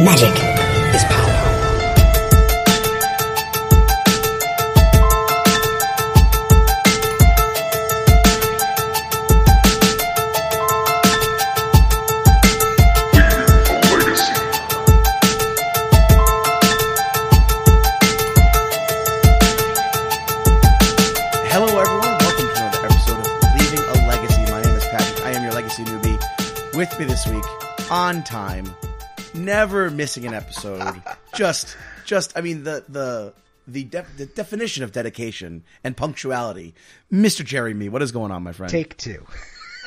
Magic missing an episode. just, just. I mean, the the the, def- the definition of dedication and punctuality, Mister Jerry. Me, what is going on, my friend? Take two.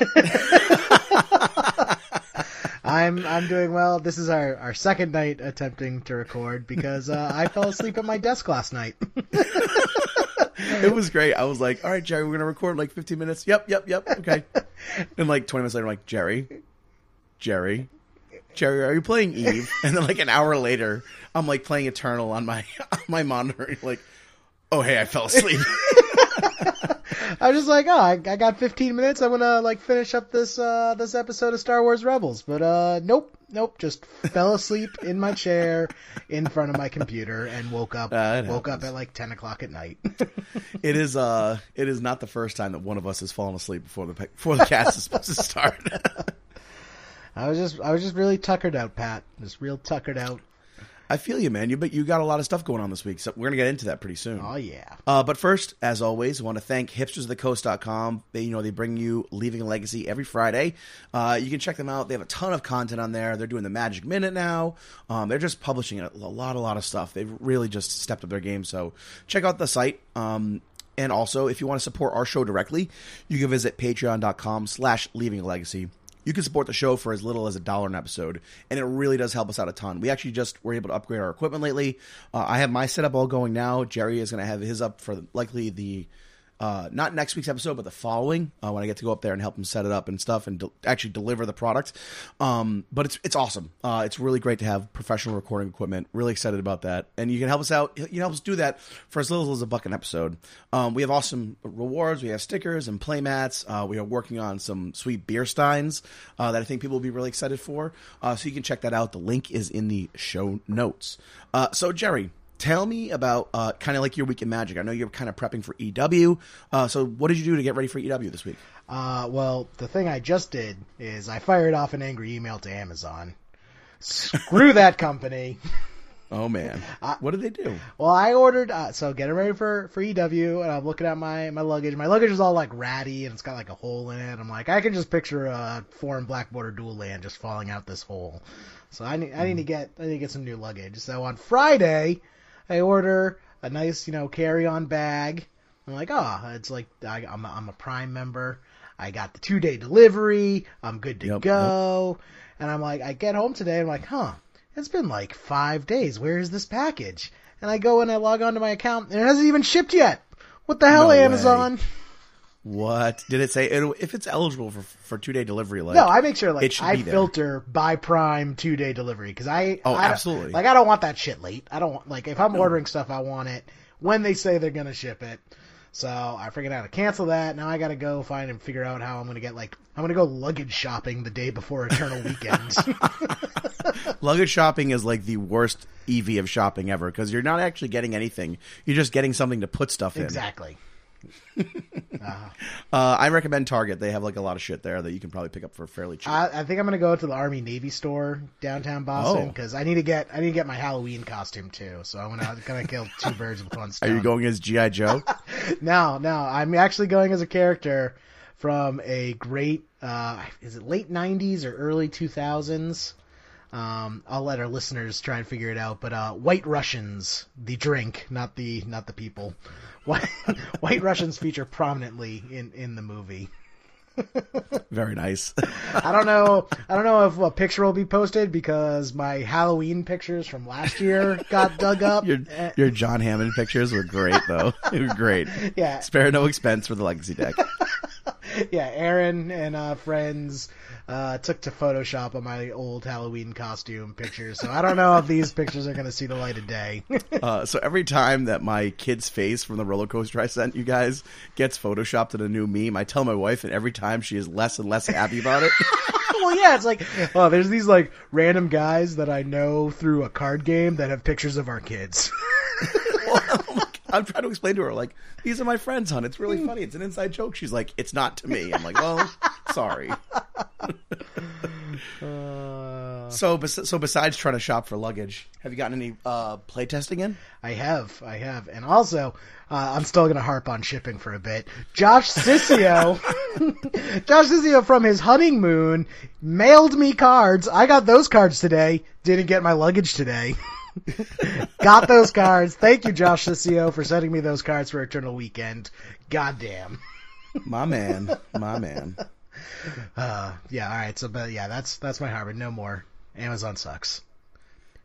I'm I'm doing well. This is our, our second night attempting to record because uh, I fell asleep at my desk last night. it was great. I was like, all right, Jerry, we're gonna record like 15 minutes. Yep, yep, yep. Okay. and like 20 minutes later, I'm like, Jerry, Jerry, Jerry, are you playing Eve? And then like an hour later, I'm like playing Eternal on my on my monitor. Like, oh hey, I fell asleep. I was just like, oh, I, I got 15 minutes. I'm gonna like finish up this uh, this episode of Star Wars Rebels, but uh, nope, nope. Just fell asleep in my chair in front of my computer and woke up it woke up at like 10 o'clock at night. it is uh, it is not the first time that one of us has fallen asleep before the before the cast is supposed to start. I was just I was just really tuckered out, Pat. Just real tuckered out. I feel you, man. You but you got a lot of stuff going on this week, so we're gonna get into that pretty soon. Oh yeah. Uh, but first, as always, I want to thank hipstersofthecoast.com. They, you know, they bring you Leaving a Legacy every Friday. Uh, you can check them out. They have a ton of content on there. They're doing the Magic Minute now. Um, they're just publishing a, a lot, a lot of stuff. They've really just stepped up their game. So check out the site. Um, and also, if you want to support our show directly, you can visit patreon.com slash leaving a legacy. You can support the show for as little as a dollar an episode, and it really does help us out a ton. We actually just were able to upgrade our equipment lately. Uh, I have my setup all going now. Jerry is going to have his up for likely the uh, not next week's episode, but the following uh, when I get to go up there and help them set it up and stuff and de- actually deliver the product. Um, but it's it's awesome. Uh, it's really great to have professional recording equipment. Really excited about that, and you can help us out. You can help us do that for as little as a buck an episode. Um, we have awesome rewards. We have stickers and playmats. Uh, we are working on some sweet beer steins uh, that I think people will be really excited for. Uh, so you can check that out. The link is in the show notes. So Jerry. Tell me about uh, kind of like your week in Magic. I know you're kind of prepping for EW. Uh, so, what did you do to get ready for EW this week? Uh, well, the thing I just did is I fired off an angry email to Amazon. Screw that company. Oh man, what did they do? Well, I ordered uh, so getting ready for for EW, and I'm looking at my my luggage. My luggage is all like ratty, and it's got like a hole in it. I'm like, I can just picture a foreign black border dual land just falling out this hole. So I need I need to get I need to get some new luggage. So on Friday, I order a nice you know carry on bag. I'm like, oh, it's like I, I'm a, I'm a Prime member. I got the two day delivery. I'm good to Yep, go. And I'm like, I get home today. I'm like, huh, it's been like five days. Where is this package? And I go and I log on to my account, and it hasn't even shipped yet. What the hell, No way. What did it say? It'll, if it's eligible for for two day delivery, like No, I make sure like I filter by Prime two day delivery because I Oh, I absolutely. like I don't want that shit late. I don't want like if I'm ordering stuff, I want it when they say they're gonna ship it. So I figured out how to cancel that. Now I gotta go find and figure out how I'm gonna get like I'm gonna go luggage shopping the day before Eternal Weekend. luggage shopping is like the worst EV of shopping ever because you're not actually getting anything. You're just getting something to put stuff in. exactly. Uh, I recommend Target. They have like a lot of shit there that you can probably pick up for fairly cheap. I, I think I'm gonna go to the Army Navy store downtown Boston Oh. because I need to get I need to get my Halloween costume too. So I'm gonna gonna kill two birds with one stone. Are you going as GI Joe? No, no, I'm actually going as a character from a great uh, is it late '90s or early 2000s? Um, I'll let our listeners try and figure it out. But uh, White Russians, the drink, not the not the people. White, White Russians feature prominently in in the movie. Very nice. I don't know. I don't know if a picture will be posted because my Halloween pictures from last year got dug up. your Eh, your John Hammond pictures were great though. They were great. Yeah. Spare no expense for the legacy deck. yeah, Aaron and uh, friends uh, took to Photoshop on my old Halloween costume pictures. So I don't know if these pictures are going to see the light of day. Uh, so every time that my kid's face from the roller coaster I sent you guys gets photoshopped in a new meme, I tell my wife, and every time she is less and less happy about it. well, yeah, it's like, oh, there's these like random guys that I know through a card game that have pictures of our kids. I'm trying to explain to her, like, these are my friends, hon. It's really funny. It's an inside joke. She's like, it's not to me. I'm like, well, sorry. Uh, So, bes- so besides trying to shop for luggage, have you gotten any uh, play testing in? I have, I have, and also uh, I'm still going to harp on shipping for a bit. Josh Sissio, Josh Sissio from his honeymoon mailed me cards. I got those cards today. Didn't get my luggage today. got those cards. Thank you, Josh Sissio, for sending me those cards for Eternal Weekend. Goddamn. My man, my man. Uh, yeah, all right. So, but yeah, that's that's my harp. No more. Amazon sucks.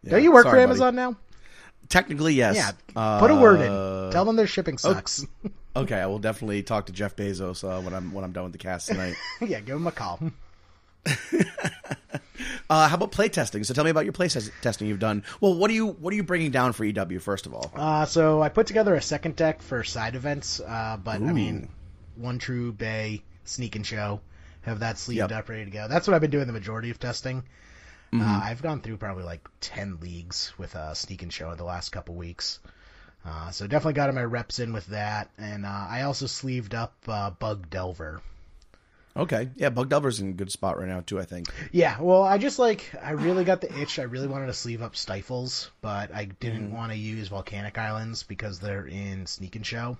Yeah, Don't you work sorry, for buddy. Amazon now? Technically, yes. Yeah. Put a word in. Uh, Tell them their shipping sucks. Okay, I will definitely talk to Jeff Bezos uh, when I'm when I'm done with the cast tonight. yeah, give him a call. Uh, how about playtesting? So tell me about your playtesting you've done. Well, what are you what are you bringing down for EW first of all? Uh, so I put together a second deck for side events, uh, but I mean, one true bay sneak and show, have that sleeved Yep. up, ready to go. That's what I've been doing the majority of testing. Uh, I've gone through probably like ten leagues with uh, sneak and show in the last couple weeks. Uh, so definitely got my reps in with that, and uh, I also sleeved up uh, Bug Delver. Okay, yeah, Bug Delver's in a good spot right now too. I think. Yeah, well, I just like I really got the itch. I really wanted to sleeve up Stifles, but I didn't want to use Volcanic Islands because they're in Sneak and Show.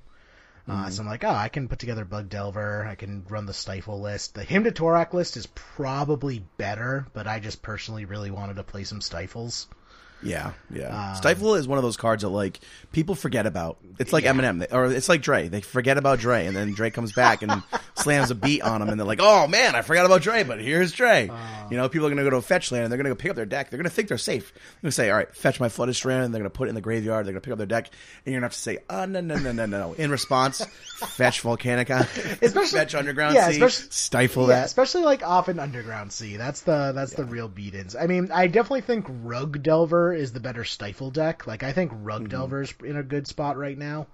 Uh, so I'm like, oh, I can put together Bug Delver. I can run the Stifle list. The Hymn to Tourach list is probably better, but I just personally really wanted to play some Stifles. Yeah, yeah. Um, Stifle is one of those cards that like people forget about. It's like Yeah. Eminem, or it's like Dre. They forget about Dre, and then Dre comes back and slams a beat on them, and they're like, "Oh man, I forgot about Dre, but here's Dre." Uh. you know, people are gonna go to fetch land, and they're gonna go pick up their deck. They're gonna think they're safe. They're gonna say, "All right, fetch my flooded strand." And they're gonna put it in the graveyard. They're gonna pick up their deck, and you're gonna have to say, "Oh no, no, no, no, no." In response, fetch Volcanica, Especially- fetch Underground yeah, Sea, stifle yeah, that. especially like off in Underground Sea. That's the that's the real beat-ins. I mean, I definitely think Rug Delver is the better Stifle deck. Like, I think Rug Mm-hmm. Delver's in a good spot right now.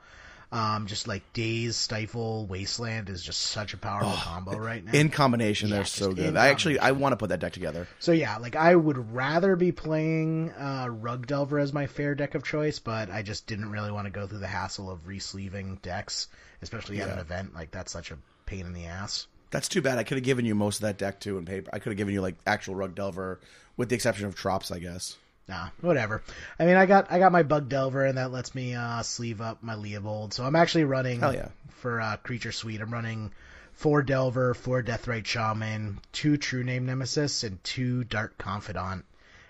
Um, just like Daze, Stifle, Wasteland is just such a powerful combo right now. In combination, Yeah, they're so good. I actually I want to put that deck together. So yeah, like I would rather be playing uh, Rug Delver as my fair deck of choice, but I just didn't really want to go through the hassle of resleeving decks, especially at an event. Like that's such a pain in the ass. That's too bad. I could have given you most of that deck too in paper. I could have given you like actual Rug Delver, with the exception of Trops, I guess. Nah, whatever. I mean, I got I got my Bug Delver, and that lets me uh, sleeve up my Leovold. So I'm actually running Hell yeah. for uh, Creature Suite. I'm running four Delver, four Deathrite Shaman, two True Name Nemesis, and two Dark Confidant,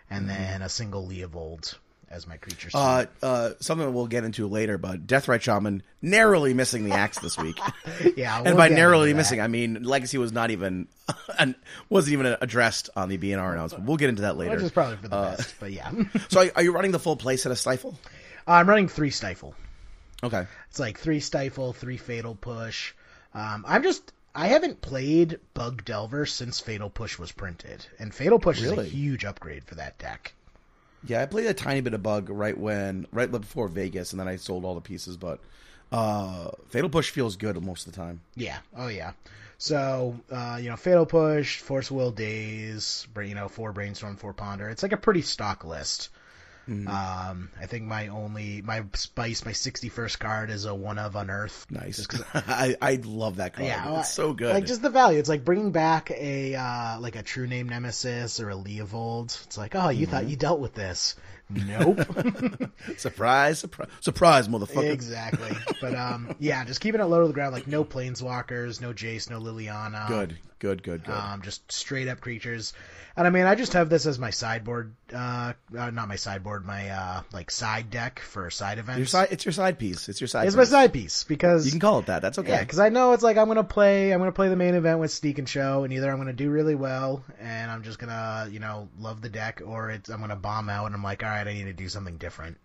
and then a single Leovold as my Creature Suite. Uh, uh, something we'll get into later, but Deathrite Shaman narrowly missing the axe this week, yeah, and we'll by narrowly missing, I mean Legacy was not even, and wasn't even addressed on the BNR announcement. We'll get into that later. Which is probably for the Uh, best, but yeah. so, are, are you running the full place playset of Stifle? I'm running three Stifle. Okay. It's like three Stifle, three Fatal Push. Um, I'm just. I haven't played Bug Delver since Fatal Push was printed, and Fatal Push is a huge upgrade for that deck. Yeah, I played a tiny bit of Bug right when, right before Vegas, and then I sold all the pieces. But uh, Fatal Push feels good most of the time. Yeah. Oh yeah. So uh, you know, Fatal Push, Force Will Daze, you know, four Brainstorm, four Ponder. It's like a pretty stock list. Mm-hmm. Um, I think my only my spice, my sixty first card is a one of Unearth. Nice. I, I love that card. Yeah, it's so good. Like just the value. It's like bringing back a uh, like a true name nemesis or a Leovold. It's like, oh, you Mm-hmm. thought you dealt with this. Nope. surprise, surprise, surprise, motherfucker. exactly. But um, yeah, just keeping it low to the ground. Like no planeswalkers, no Jace, no Liliana. Good, good, good, good. Um, just straight up creatures. And I mean, I just have this as my sideboard. Uh, uh not my sideboard. My uh, like side deck for side events. your side, it's your side piece. It's your side. It's my side piece because You can call it that. That's okay. Yeah, because I know it's like I'm gonna play. I'm gonna play the main event with Sneak and Show, and either I'm gonna do really well, and I'm just gonna, you know, love the deck, or it's I'm gonna bomb out, and I'm like, all right, I need to do something different.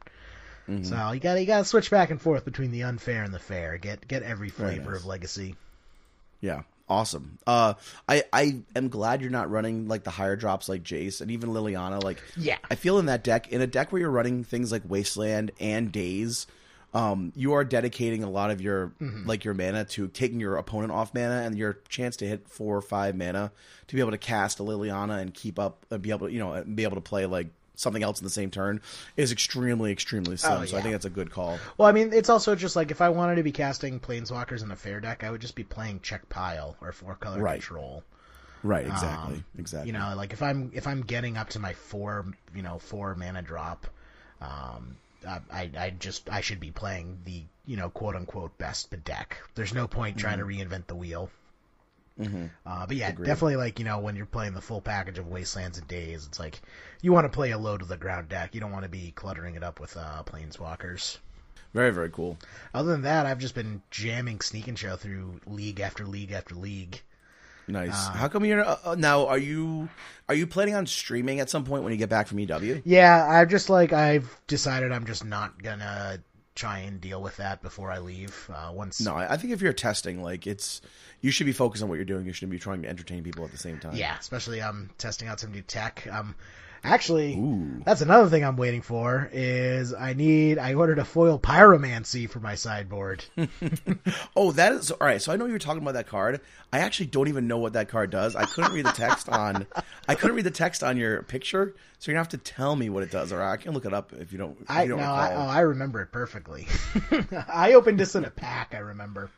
Mm-hmm. So you gotta you gotta switch back and forth between the unfair and the fair. Get get every flavor nice. of Legacy. Yeah, Awesome. Uh, I I am glad you're not running like the higher drops like Jace and even Liliana. Like, Yeah. I feel in that deck, in a deck where you're running things like Wasteland and Daze, um, you are dedicating a lot of your like your mana to taking your opponent off mana and your chance to hit four or five mana to be able to cast a Liliana and keep up and be able to you know be able to play like something else in the same turn is extremely extremely slim. Oh, So I think that's a good call. Well, I mean, it's also just like if I wanted to be casting planeswalkers in a fair deck, I would just be playing check pile or four color Right. control. Right. Exactly. exactly. You know, like if I'm if I'm getting up to my four, you know, four mana drop, um, I I, I just I should be playing the you know quote unquote best deck. There's no point trying to reinvent the wheel. Uh, but yeah, definitely like you know when you're playing the full package of Wastelands and Daze, it's like you want to play a low to the ground deck. You don't want to be cluttering it up with uh, planeswalkers. very very cool. Other than that, I've just been jamming Sneak and Show through league after league after league. Nice. How come you're uh, uh, now? Are you are you planning on streaming at some point when you get back from EW? Yeah, I've just like I've decided I'm just not gonna try and deal with that before I leave. Uh, once, No, I think if you're testing, like it's you should be focused on what you're doing. You shouldn't be trying to entertain people at the same time. yeah, especially I'm testing out some new tech. Um, actually, Ooh. that's another thing I'm waiting for. Is I need I ordered a foil pyromancy for my sideboard. Oh, that is all right. So I know you were talking about that card. I actually don't even know what that card does. I couldn't read the text on. I couldn't read the text on your picture, so you're gonna have to tell me what it does, or I can look it up if you don't. If I you don't I, oh. I remember it perfectly. I opened this in a pack. I remember.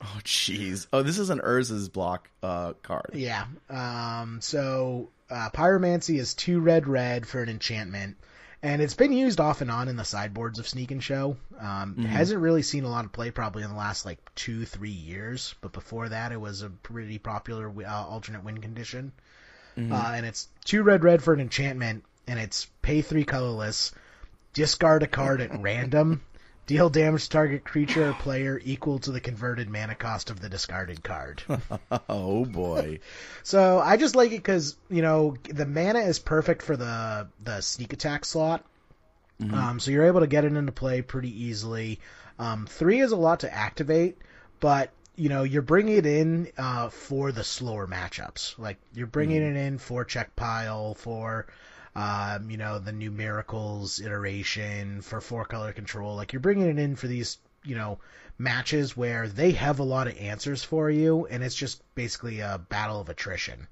Oh, jeez. Oh, this is an Urza's block uh, card. Yeah. Um, so uh, Pyromancy is two red red for an enchantment, and it's been used off and on in the sideboards of Sneak and Show. Um, Mm-hmm. Hasn't really seen a lot of play probably in the last like two three years, but before that it was a pretty popular uh, alternate win condition. Mm-hmm. Uh, and it's two red red for an enchantment, and it's pay three colorless, discard a card at random. Deal damage to target creature or player equal to the converted mana cost of the discarded card. Oh boy. So I just like it because you know the mana is perfect for the the sneak attack slot. Um, so you're able to get it into play pretty easily. Um, three is a lot to activate, but you know you're bringing it in uh, for the slower matchups. Like you're bringing it in for check pile for. Um, you know the miracles iteration for four color control. Like you're bringing it in for these, you know, matches where they have a lot of answers for you, and it's just basically a battle of attrition.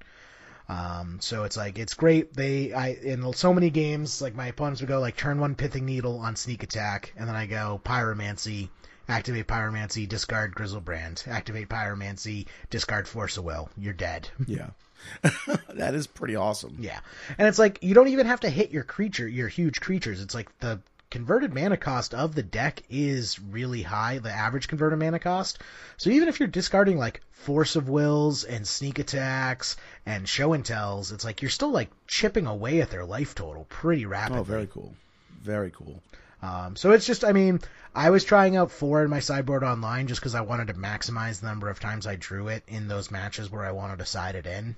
Um, so it's like it's great. They I in so many games like my opponents would go like turn one pithing needle on sneak attack, and then I go pyromancy, activate pyromancy, discard Griselbrand, activate pyromancy, discard force of will. You're dead. Yeah. that is pretty awesome. Yeah. And it's like you don't even have to hit your creature, your huge creatures. It's like the converted mana cost of the deck is really high, the average converted mana cost. So even if you're discarding like force of wills and sneak attacks and show and tells, it's like you're still like chipping away at their life total pretty rapidly. Oh, very cool. Very cool. Um, so it's just, I mean, I was trying out four in my sideboard online just because I wanted to maximize the number of times I drew it in those matches where I wanted to side it in.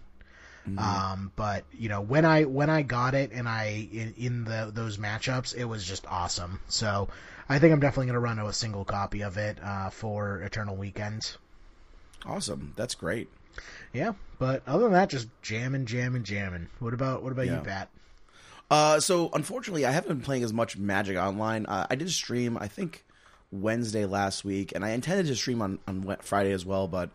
Um, but you know, when I when I got it and I in, in the those matchups, it was just awesome. So I think I'm definitely gonna run a single copy of it uh, for Eternal Weekend. Awesome. That's great. Yeah, but other than that, just jamming, jamming, jamming. What about what about you, Yeah. Pat? Uh, so unfortunately, I haven't been playing as much Magic Online. Uh, I did stream, I think, Wednesday last week, and I intended to stream on on Friday as well. But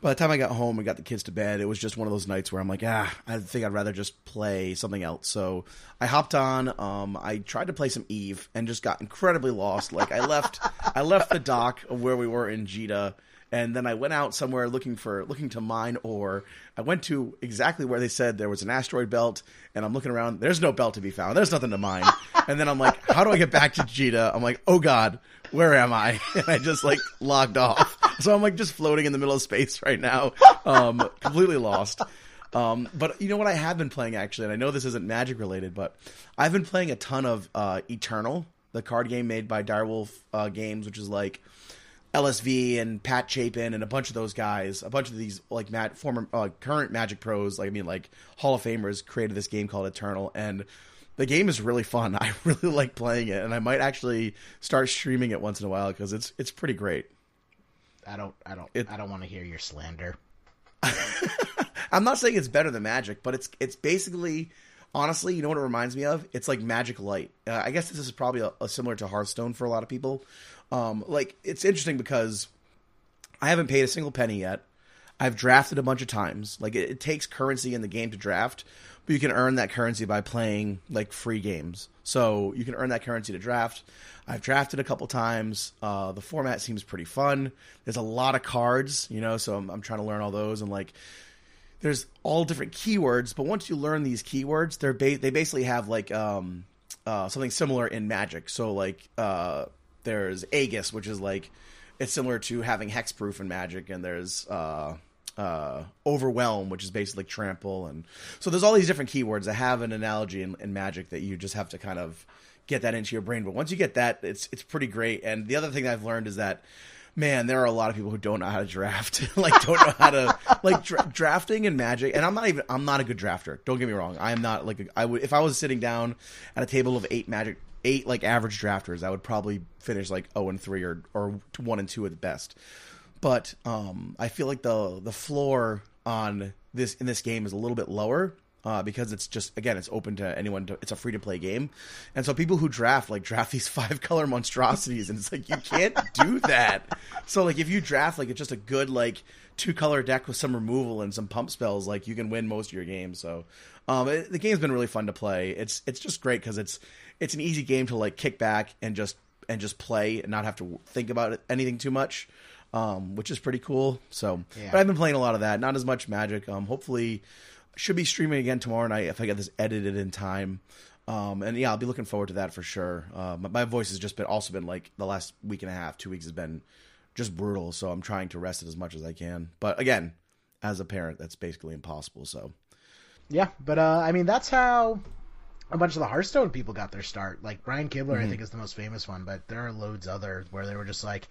by the time I got home and got the kids to bed, it was just one of those nights where I'm like, ah, I think I'd rather just play something else. So I hopped on. Um, I tried to play some Eve and just got incredibly lost. Like I left, I left the dock of where we were in Jita and then I went out somewhere looking for looking to mine ore. I went to exactly where they said there was an asteroid belt, and I'm looking around. There's no belt to be found. There's nothing to mine. And then I'm like, how do I get back to Jita? I'm like, oh god, where am I? And I just like logged off. So I'm like just floating in the middle of space right now, um, completely lost. Um, but you know what I have been playing actually, and I know this isn't magic related, but I've been playing a ton of uh, Eternal, the card game made by Direwolf uh, Games, which is like LSV and Pat Chapin and a bunch of those guys, a bunch of these like former uh, current Magic pros, like I mean like Hall of Famers created this game called Eternal and the game is really fun. I really like playing it and I might actually start streaming it once in a while because it's it's pretty great. I don't, I don't, It- I don't want to hear your slander. I'm not saying it's better than Magic, but it's it's basically honestly, you know what it reminds me of? It's like Magic Light. Uh, I guess this is probably a, a similar to Hearthstone for a lot of people. Um, like it's interesting because I haven't paid a single penny yet. I've drafted a bunch of times. Like it, it, takes currency in the game to draft, but you can earn that currency by playing like free games. So you can earn that currency to draft. I've drafted a couple times. Uh, the format seems pretty fun. There's a lot of cards, you know, so I'm, I'm trying to learn all those and like there's all different keywords. But once you learn these keywords, they're ba- they basically have like um, uh, something similar in Magic. So like uh, there's Aegis, which is like it's similar to having hexproof in Magic, and there's uh, uh, overwhelm, which is basically trample, and so there's all these different keywords that have an analogy in, in, Magic that you just have to kind of get that into your brain. But once you get that, it's it's pretty great. And the other thing I've learned is that. Man, there are a lot of people who don't know how to draft. like, don't know how to like dra- drafting and Magic. And I'm not even. I'm not a good drafter. Don't get me wrong. I am not like. I would if I was sitting down at a table of eight Magic eight like average drafters, I would probably finish like zero oh and three or or one and two at the best but um, I feel like the the floor on this in this game is a little bit lower uh, because it's just again it's open to anyone to it's a free to play game. And so people who draft like draft these five color monstrosities and it's like you can't do that. So like if you draft like it's just a good like two color deck with some removal and some pump spells like you can win most of your games. So um, it, the game's been really fun to play. It's it's just great because it's it's an easy game to like kick back and just and just play and not have to think about it, anything too much um, which is pretty cool. So, yeah. but I've been playing a lot of that. Not as much Magic. Um, hopefully, should be streaming again tomorrow night if I get this edited in time. Um, and yeah, I'll be looking forward to that for sure. Uh, my, my, voice has just been also been like the last week and a half, two weeks has been just brutal. So I'm trying to rest it as much as I can. But again, as a parent, that's basically impossible. So yeah, but uh, I mean that's how a bunch of the Hearthstone people got their start. Like Brian Kibler, mm-hmm. I think is the most famous one, but there are loads others where they were just like,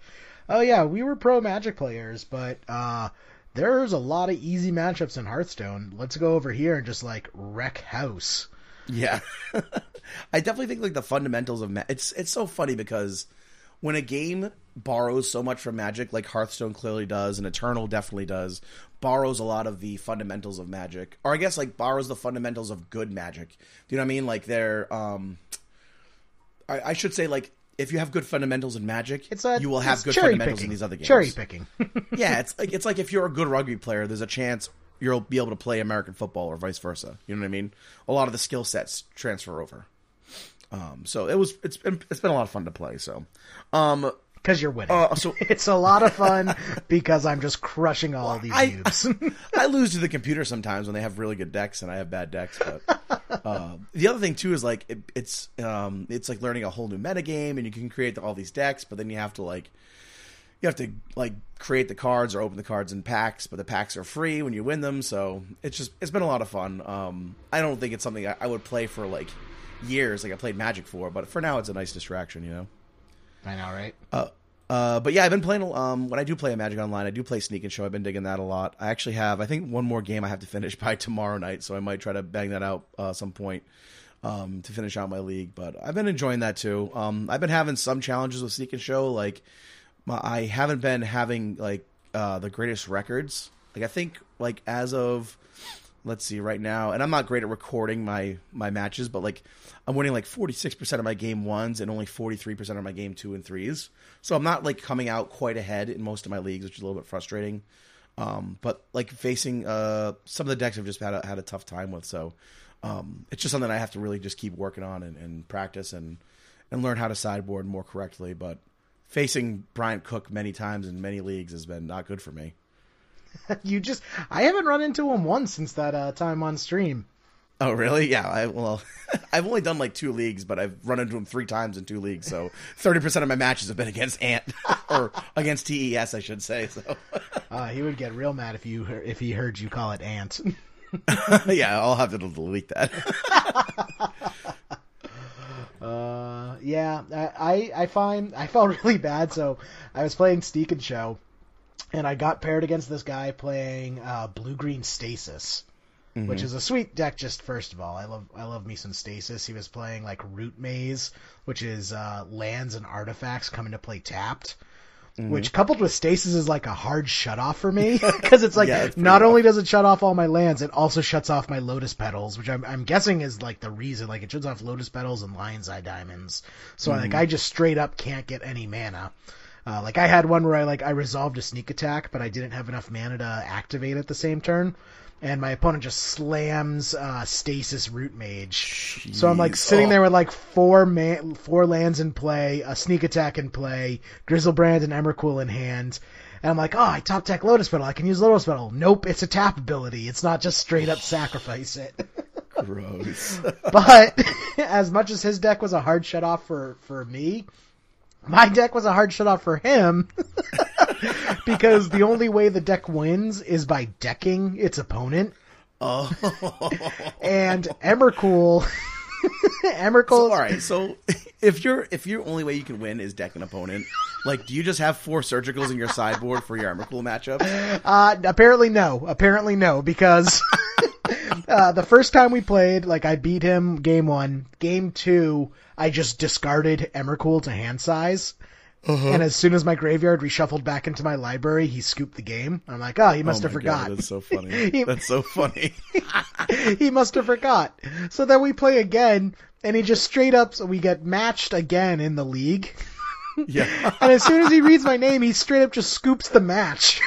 oh yeah, we were pro Magic players, but uh, there's a lot of easy matchups in Hearthstone. Let's go over here and just like wreck house. Yeah, I definitely think like the fundamentals of ma- it's it's so funny because when a game borrows so much from Magic, like Hearthstone clearly does, and Eternal definitely does, borrows a lot of the fundamentals of Magic, or I guess like borrows the fundamentals of good Magic. Do you know what I mean? Like they're, um, I, I should say like if you have good fundamentals in Magic, it's a, you will have good fundamentals picking. in these other games. Cherry picking. yeah, it's like it's like if you're a good rugby player, there's a chance you'll be able to play American football or vice versa. You know what I mean? A lot of the skill sets transfer over. Um, so it was it's been it's been a lot of fun to play. So, um, because you're winning. Uh, so it's a lot of fun because I'm just crushing all well, these I, I lose to the computer sometimes when they have really good decks and I have bad decks. But uh, the other thing too is like it, it's um, it's like learning a whole new metagame and you can create all these decks, but then you have to like you have to like create the cards or open the cards in packs, but the packs are free when you win them. So it's just it's been a lot of fun. Um, I don't think it's something I, I would play for like years, like I played Magic for, but for now it's a nice distraction, you know. I know, right? Uh, uh, but yeah, I've been playing. Um, when I do play a Magic Online, I do play Sneak and Show. I've been digging that a lot. I actually have, I think, one more game I have to finish by tomorrow night, so I might try to bang that out uh, some point um, to finish out my league. But I've been enjoying that too. Um, I've been having some challenges with Sneak and Show. Like, my, I haven't been having like uh, the greatest records. Like, I think like as of let's see right now, and I'm not great at recording my my matches, but like I'm winning like 46% of my game ones and only 43% of my game two and threes. So I'm not like coming out quite ahead in most of my leagues, which is a little bit frustrating. Um, but like facing uh, some of the decks I've just had a, had a tough time with. So um, it's just something I have to really just keep working on and, and practice and and learn how to sideboard more correctly. But facing Bryant Cook many times in many leagues has been not good for me. you just I haven't run into him once since that uh, time on stream. Oh really? Yeah. I, well, I've only done like two leagues, but I've run into him three times in two leagues. So thirty percent of my matches have been against Ant or against TES, I should say. So uh, he would get real mad if you if he heard you call it Ant. yeah, I'll have to delete that. uh, yeah, I I find I felt really bad. So I was playing Sneak and Show and I got paired against this guy playing uh, blue green stasis, mm-hmm. which is a sweet deck. Just first of all, I love I love me some stasis. He was playing like root maze, which is uh, lands and artifacts come into play tapped. which coupled with stasis is like a hard shut off for me because it's like Yeah, it's not rough. only does it shut off all my lands, it also shuts off my lotus petals, which I'm, I'm guessing is like the reason. Like it shuts off lotus petals and lion's eye diamonds. So like I just straight up can't get any mana. Uh, like I had one where I like I resolved a sneak attack, but I didn't have enough mana to activate at the same turn. And my opponent just slams uh, stasis root maze. So I'm like sitting Oh. there with like four man, four lands in play, a sneak attack in play, Griselbrand and Emrakul in hand. And I'm like, oh, I top deck Lotus Petal. I can use Lotus Petal. Nope, it's a tap ability. It's not just straight up sacrifice it. Gross. but as much as his deck was a hard shut off for, for me, my deck was a hard shut off for him. because the only way the deck wins is by decking its opponent. oh. And Emrakul, Emrakul, So, all right. So if you're if your only way you can win is deck an opponent, like do you just have four surgicals in your sideboard for your Emrakul matchup? Uh, apparently no. Apparently no, because uh, the first time we played, like I beat him game one. Game two, I just discarded Emrakul to hand size. And as soon as my graveyard reshuffled back into my library, he scooped the game. I'm like, oh, he must Oh have my God, forgot. that's so funny. He- That's so funny. he must have forgot. So then we play again, and he just straight up, so we get matched again in the league. Yeah. And as soon as he reads my name, he straight up just scoops the match.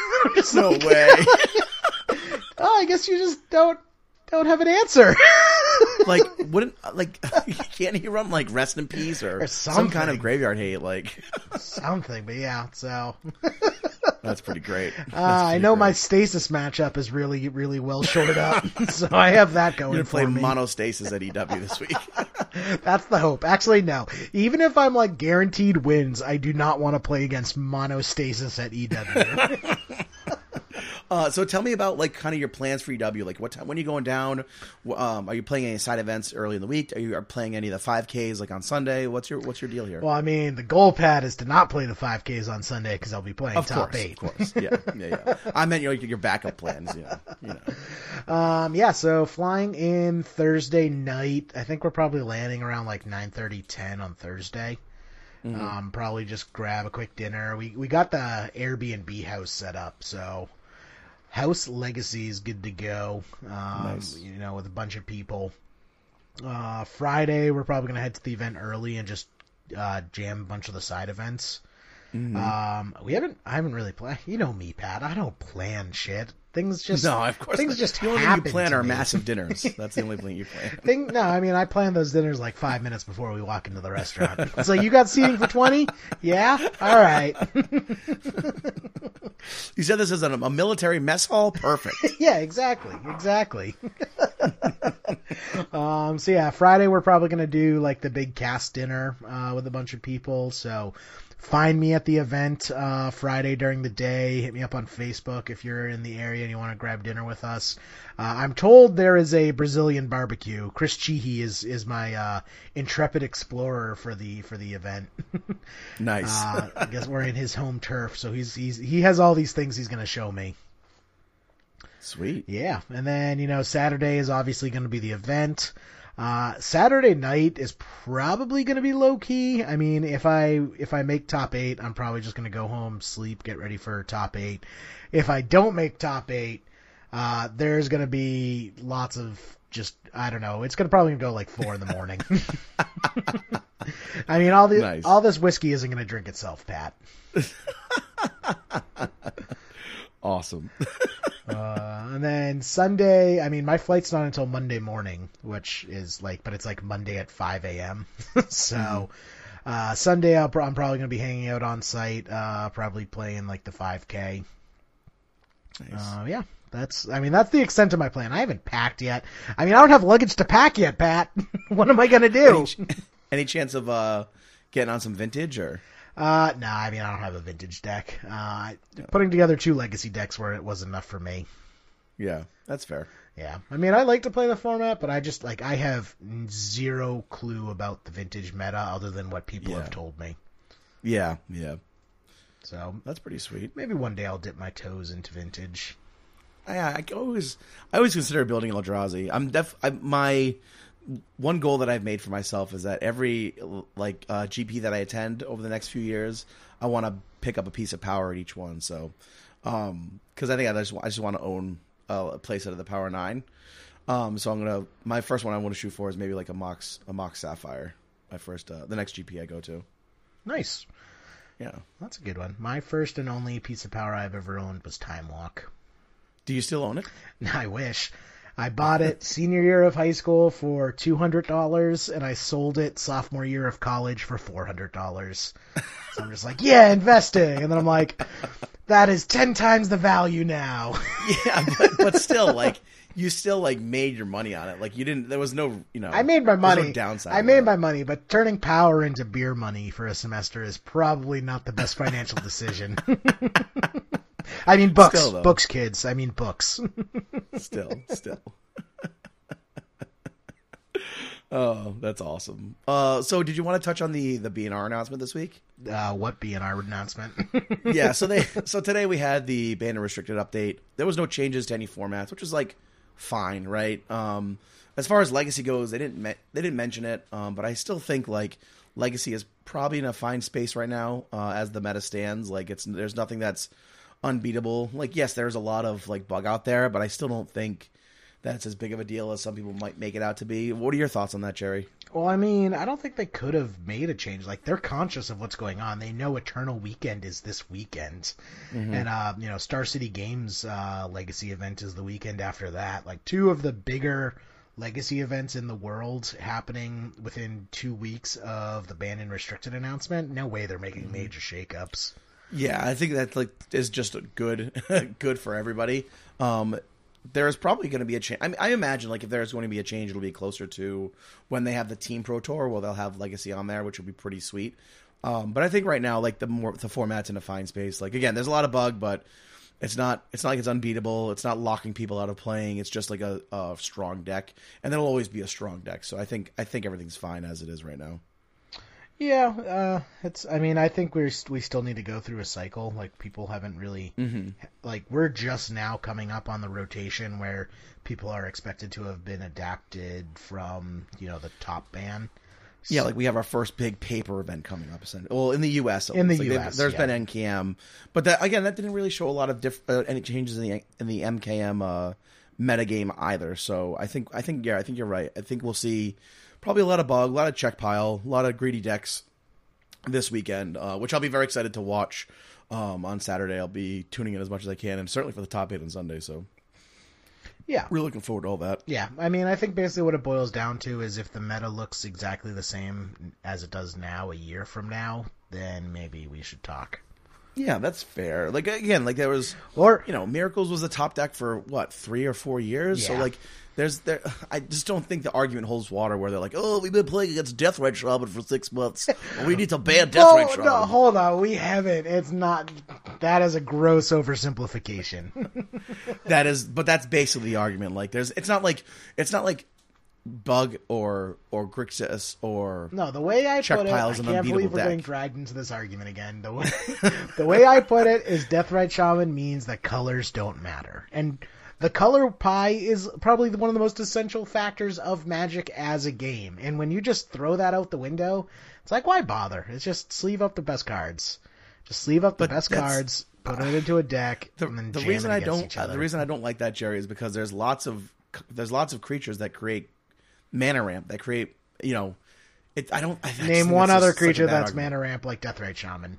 No like, way. oh, I guess you just don't don't have an answer. Like wouldn't like can't he run like rest in peace or, Or some kind of graveyard hate? Like Something, but yeah. So that's pretty great. uh, I know my stasis matchup is really really well shorted up, so I have that going You're gonna play for me. monostasis at EW this week. That's the hope. Actually, no. Even if I'm like guaranteed wins, I do not want to play against monostasis at EW. Uh, so tell me about like kind of your plans for EW. Like what time? When are you going down? Um, are you playing any side events early in the week? Are you are playing any of the 5Ks like on Sunday? What's your What's your deal here? well, I mean, the goal pad is to not play the 5Ks on Sunday because I'll be playing of top course, eight. of course. Yeah, yeah, yeah. I meant your your backup plans. Yeah, you know. Um, yeah, so flying in Thursday night. I think we're probably landing around like 9:30, 10 on Thursday. Um, probably just grab a quick dinner. We we got the Airbnb house set up, so house legacy is good to go. Um, Nice. You know, with a bunch of people. Uh, Friday we're probably gonna head to the event early and just uh, jam a bunch of the side events. Um, we haven't. I haven't really planned. You know me, Pat. I don't plan shit. Things just No, of course. things not. just the only thing you plan are me. massive dinners. That's the only thing you plan. Thing, no, I mean I plan those dinners like five minutes before we walk into the restaurant. so you got seating for twenty? Yeah, all right. You said this is a, a military mess hall. Perfect. yeah, exactly, exactly. um, so yeah, Friday we're probably gonna do like the big cast dinner uh, with a bunch of people. So find me at the event uh, Friday during the day. Hit me up on Facebook if you're in the area and you want to grab dinner with us. Uh, I'm told there is a Brazilian barbecue. Chris Cheehee is is my uh, intrepid explorer for the for the event. Nice. uh, I guess we're in his home turf, so he's he's he has all these things he's gonna show me. Sweet. Yeah, and then you know Saturday is obviously going to be the event. Uh, Saturday night is probably going to be low key. I mean, if I if I make top eight, I'm probably just going to go home, sleep, get ready for top eight. If I don't make top eight, uh, there's going to be lots of just I don't know. It's going to probably go like four in the morning. I mean, all the Nice. all this whiskey isn't going to drink itself, Pat. Awesome. Uh, and then Sunday, I mean, my flight's not until Monday morning, which is like, but it's like Monday at 5 a.m. so, uh, Sunday I'll, I'm probably going to be hanging out on site, uh, probably playing like the 5K. Nice. Uh, yeah, that's, I mean, that's the extent of my plan. I haven't packed yet. I mean, I don't have luggage to pack yet, Pat. what am I going to do? any, ch- any chance of uh, getting on some vintage or? Uh, no, I mean, I don't have a vintage deck. Uh, putting together two legacy decks where it was enough for me. Yeah, that's fair. Yeah, I mean, I like to play the format, but I just like I have zero clue about the vintage meta other than what people Yeah. have told me. Yeah, yeah, So that's pretty sweet. maybe one day I'll dip my toes into vintage. I, I always, I always consider building Eldrazi. I'm def, I, my, one goal that I've made for myself is that every like uh, GP that I attend over the next few years, I want to pick up a piece of power at each one. So, um, because I think I just I just want to own a place out of the Power Nine. Um, so I'm gonna my first one I want to shoot for is maybe like a Mox a Mox Sapphire. My first uh, the next GP I go to. Nice. Yeah, that's a good one. My first and only piece of power I've ever owned was Time Walk. Do you still own it? I wish. I bought it senior year of high school for two hundred dollars, and I sold it sophomore year of college for four hundred dollars. So I'm just like, yeah, investing, and then I'm like, that is ten times the value now. yeah, but, but still, like, you still like made your money on it. Like, you didn't. There was no, you know. I made my money. No downside. I made my money, but turning power into beer money for a semester is probably not the best financial decision. I mean books, still, books, kids. I mean books. still, still. oh, that's awesome. Uh, so did you want to touch on the the BNR announcement this week? Uh, what BNR announcement? yeah, so they so today we had the banned and restricted update. There was no changes to any formats, which is like fine, right? Um, as far as legacy goes, they didn't me- they didn't mention it, um, but I still think like legacy is probably in a fine space right now uh, as the meta stands. Like it's there's nothing that's unbeatable. Like, yes, there's a lot of like bug out there, but I still don't think that's as big of a deal as some people might make it out to be. What are your thoughts on that, Jerry? Well, I mean, I don't think they could have made a change. Like, they're conscious of what's going on. They know Eternal Weekend is this weekend, mm-hmm. and uh, you know, Star City Games uh, Legacy event is the weekend after that. Like, two of the bigger legacy events in the world happening within two weeks of the banned and restricted announcement. No way they're making mm-hmm. major shakeups. Yeah, I think that like is just good, good for everybody. Um, there's probably going to be a change. I, mean, I imagine like if there's going to be a change, it'll be closer to when they have the Team Pro Tour, where they'll have Legacy on there, which will be pretty sweet. Um, but I think right now, like the more the format's in a fine space. Like again, there's a lot of bug, but it's not it's not like it's unbeatable. It's not locking people out of playing. It's just like a, a strong deck, and it'll always be a strong deck. So I think I think everything's fine as it is right now. Yeah, uh, it's. I mean, I think we're we still need to go through a cycle. Like people haven't really, mm-hmm. like we're just now coming up on the rotation where people are expected to have been adapted from you know the top ban. So, yeah, like we have our first big paper event coming up. Well, in the U.S. In the like U.S., there's yeah. been NKM, but that again, that didn't really show a lot of diff- uh, any changes in the in the MKM uh, metagame either. So I think I think yeah, I think you're right. I think we'll see probably a lot of bug, a lot of check pile, a lot of greedy decks this weekend, uh, which I'll be very excited to watch um, on Saturday. I'll be tuning in as much as I can, and certainly for the top eight on Sunday. So, yeah, really looking forward to all that. Yeah, I mean, I think basically what it boils down to is if the meta looks exactly the same as it does now a year from now, then maybe we should talk. Yeah, that's fair. Like again, like there was, or you know, Miracles was the top deck for what three or four years. Yeah. So like there's there I just don't think the argument holds water where they're like, oh, we've been playing against Deathrite Shaman for six months. we need to ban Deathrite Shaman. No, hold on, we haven't. It's not. That is a gross oversimplification. that is, but that's basically the argument. Like, there's, it's not like it's not like Bug or or Grixis or no. The way I put it, I can't believe we're deck. getting dragged into this argument again. The way the way I put it is Deathrite Shaman means that colors don't matter, and the color pie is probably one of the most essential factors of Magic as a game. And when you just throw that out the window, it's like why bother? It's just sleeve up the best cards. Just sleeve up the but best cards, put it into a deck, the, and then the reason I don't uh, the reason I don't like that Jerry is because there's lots of there's lots of creatures that create mana ramp that create you know it. I don't I name one other creature that's argument. mana ramp like Deathrite Shaman.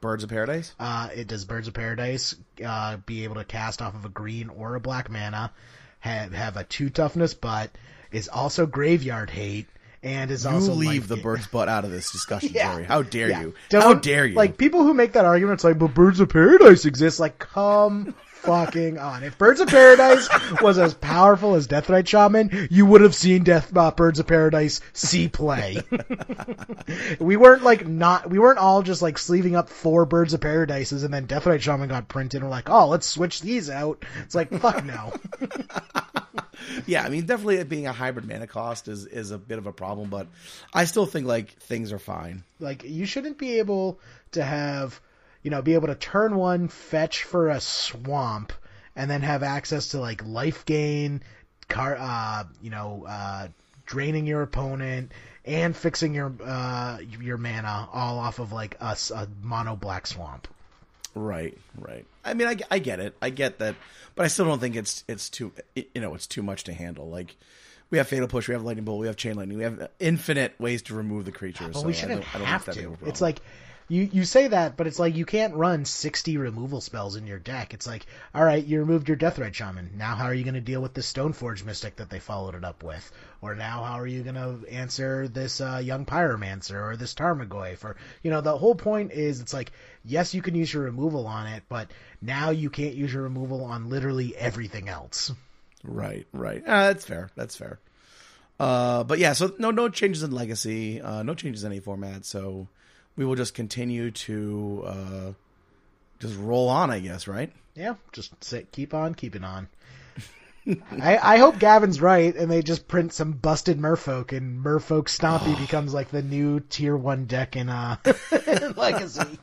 Birds of Paradise? Uh, it does Birds of Paradise uh, be able to cast off of a green or a black mana, have have a two toughness, but is also graveyard hate, and is you also leave the bird's butt out of this discussion, yeah. Jerry. How dare yeah. you? Don't, How dare you? Like people who make that argument, it's like, but Birds of Paradise exists. Like, come fucking on. If Birds of Paradise was as powerful as Deathrite Shaman, you would have seen Death uh, Birds of Paradise see play. we weren't like not we weren't all just like sleeving up four Birds of Paradises and then Deathrite Shaman got printed and we're like, oh, let's switch these out. It's like fuck no. yeah, I mean, definitely being a hybrid mana cost is is a bit of a problem, but I still think like things are fine. Like you shouldn't be able to have you know, be able to turn one, fetch for a swamp, and then have access to like life gain, car, uh, you know, uh, draining your opponent and fixing your uh, your mana all off of like a mono black swamp. Right, right. I mean, I, I get it. I get that, but I still don't think it's it's too you know it's too much to handle. Like we have fatal push, we have lightning bolt, we have chain lightning, we have infinite ways to remove the creature. But so we I shouldn't don't- I don't have think be a to. It's like you you say that, but it's like you can't run sixty removal spells in your deck. It's like, all right, you removed your Deathrite Shaman. Now how are you going to deal with this Stoneforge Mystic that they followed it up with? Or now how are you going to answer this uh, Young Pyromancer or this Tarmogoyf? Or you know, the whole point is it's like, yes, you can use your removal on it, but now you can't use your removal on literally everything else. Right, right. Uh, that's fair. That's fair. Uh, but yeah, so no, no changes in legacy, uh, no changes in any format. So we will just continue to uh, just roll on, I guess. Right? Yeah, just sit, keep on keeping on. I, I hope Gavin's right, and they just print some busted Merfolk, and Merfolk Stompy becomes like the new tier one deck in uh in Legacy.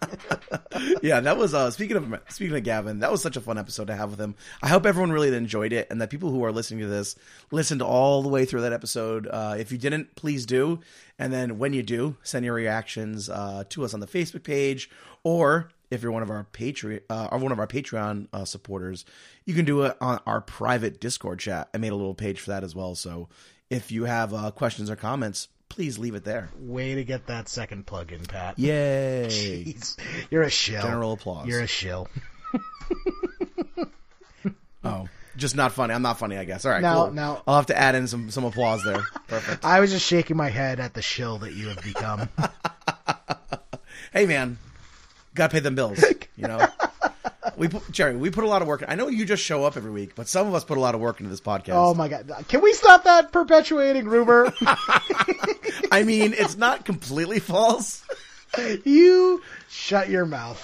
yeah, that was uh speaking of speaking of Gavin, that was such a fun episode to have with him. I hope everyone really enjoyed it and that people who are listening to this listened all the way through that episode. Uh if you didn't, please do. And then when you do, send your reactions uh to us on the Facebook page or if you're one of our Patreon uh, or one of our Patreon uh, supporters, you can do it on our private Discord chat. I made a little page for that as well. So if you have uh, questions or comments, please leave it there. Way to get that second plug in, Pat. Yay! Jeez. You're a shill. General applause. You're a shill. Oh, just not funny. I'm not funny, I guess. All right, No, cool. no. I'll have to add in some some applause there. Perfect. I was just shaking my head at the shill that you have become. hey, man, gotta pay them bills. You know, we put, Jerry, we put a lot of work. I know you just show up every week, but some of us put a lot of work into this podcast. oh my god. Can we stop that perpetuating rumor? I mean, it's not completely false. you shut your mouth.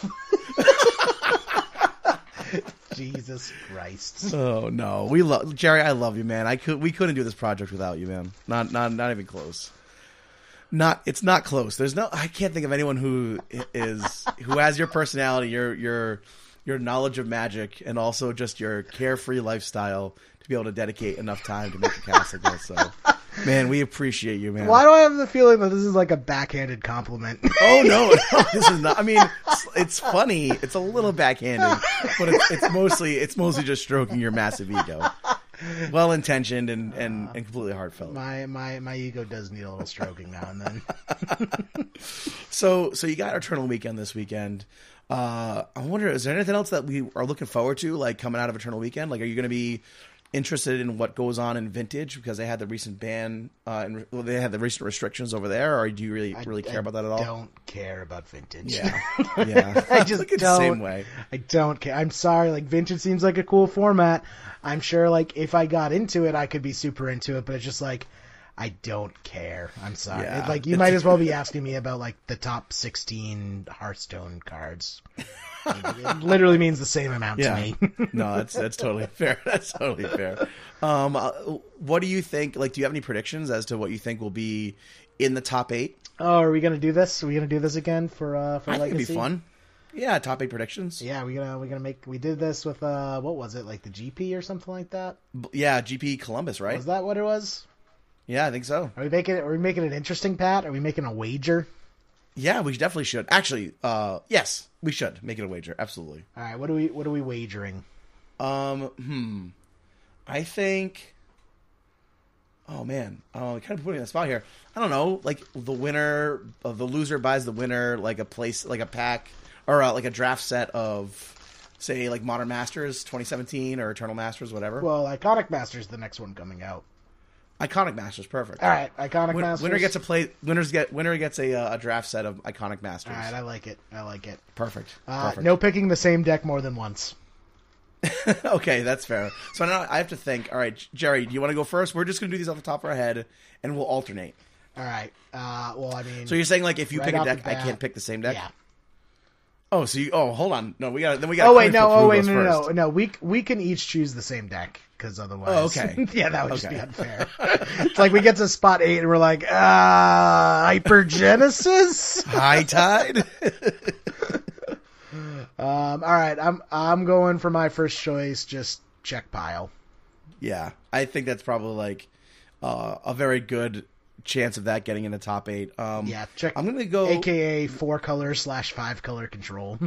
Jesus Christ. Oh no, we love Jerry. I love you, man. I could we couldn't do this project without you, man. Not not not even close. Not it's not close. There's no. I can't think of anyone who is who has your personality, your your your knowledge of magic, and also just your carefree lifestyle to be able to dedicate enough time to make a cast like this. So, man, we appreciate you, man. Why do I have the feeling that this is like a backhanded compliment? Oh no, no, this is not. I mean, it's, it's funny. It's a little backhanded, but it's, it's mostly it's mostly just stroking your massive ego. Well intentioned and, and, and completely heartfelt. my my my ego does need a little stroking now and then. So so you got Eternal Weekend this weekend. Uh, I wonder, is there anything else that we are looking forward to, like coming out of Eternal Weekend? Like, are you going to be interested in what goes on in Vintage because they had the recent ban, uh, and well, they had the recent restrictions over there, or do you really really care I about that at all? I Don't care about vintage. Yeah, yeah. I just don't. the same way. I don't care. I'm sorry. Like vintage seems like a cool format. I'm sure like if I got into it, I could be super into it. But it's just like I don't care. I'm sorry. Yeah. like you might as well be asking me about like the top 16 Hearthstone cards. It literally means the same amount Yeah. to me. no, that's that's totally fair. That's totally fair. Um, uh, what do you think? Like, do you have any predictions as to what you think will be in the top eight? oh, are we gonna do this? Are we gonna do this again for uh for I think it'd be fun. Yeah, top eight predictions. Yeah, we gonna we gonna make we did this with uh what was it like the GP or something like that? Yeah, GP Columbus, right? Was that what it was? Yeah, I think so. Are we making it? Are we making it interesting, Pat? Are we making a wager? Yeah, we definitely should. Actually, uh, yes, we should make it a wager. Absolutely. All right, what are we what are we wagering? Um, hmm. I think. Oh man, oh, kind of putting in a spot here. I don't know, like the winner of the loser buys the winner like a place, like a pack, or uh, like a draft set of, say, like Modern Masters 2017 or Eternal Masters, whatever. Well, Iconic Masters the next one coming out. Iconic Masters, perfect. All right, Iconic Win- Masters. winner gets a play. Winners get winner gets a uh, a draft set of Iconic Masters. All right, I like it. I like it. Perfect. Uh, perfect. no picking the same deck more than once. okay, that's fair. So now I have to think. All right, Jerry, do you want to go first? We're just going to do these off the top of our head, and we'll alternate. All right. Uh, well, I mean, So you're saying like if you Right pick a off the deck, I can't pick the same deck. yeah. Oh, so you? Oh, hold on. No, we got. Then we got. Oh wait, no. Oh wait, no, no, no, no. We we can each choose the same deck because otherwise, Oh, okay. yeah, that would just be unfair. it's like we get to spot eight and we're like, ah, hypergenesis. High tide. Um, all right, I'm I'm going for my first choice. Just check pile. yeah, I think that's probably like uh, a very good chance of that getting in the top eight. Um, Yeah, check. I'm gonna go. AKA four color slash five color control.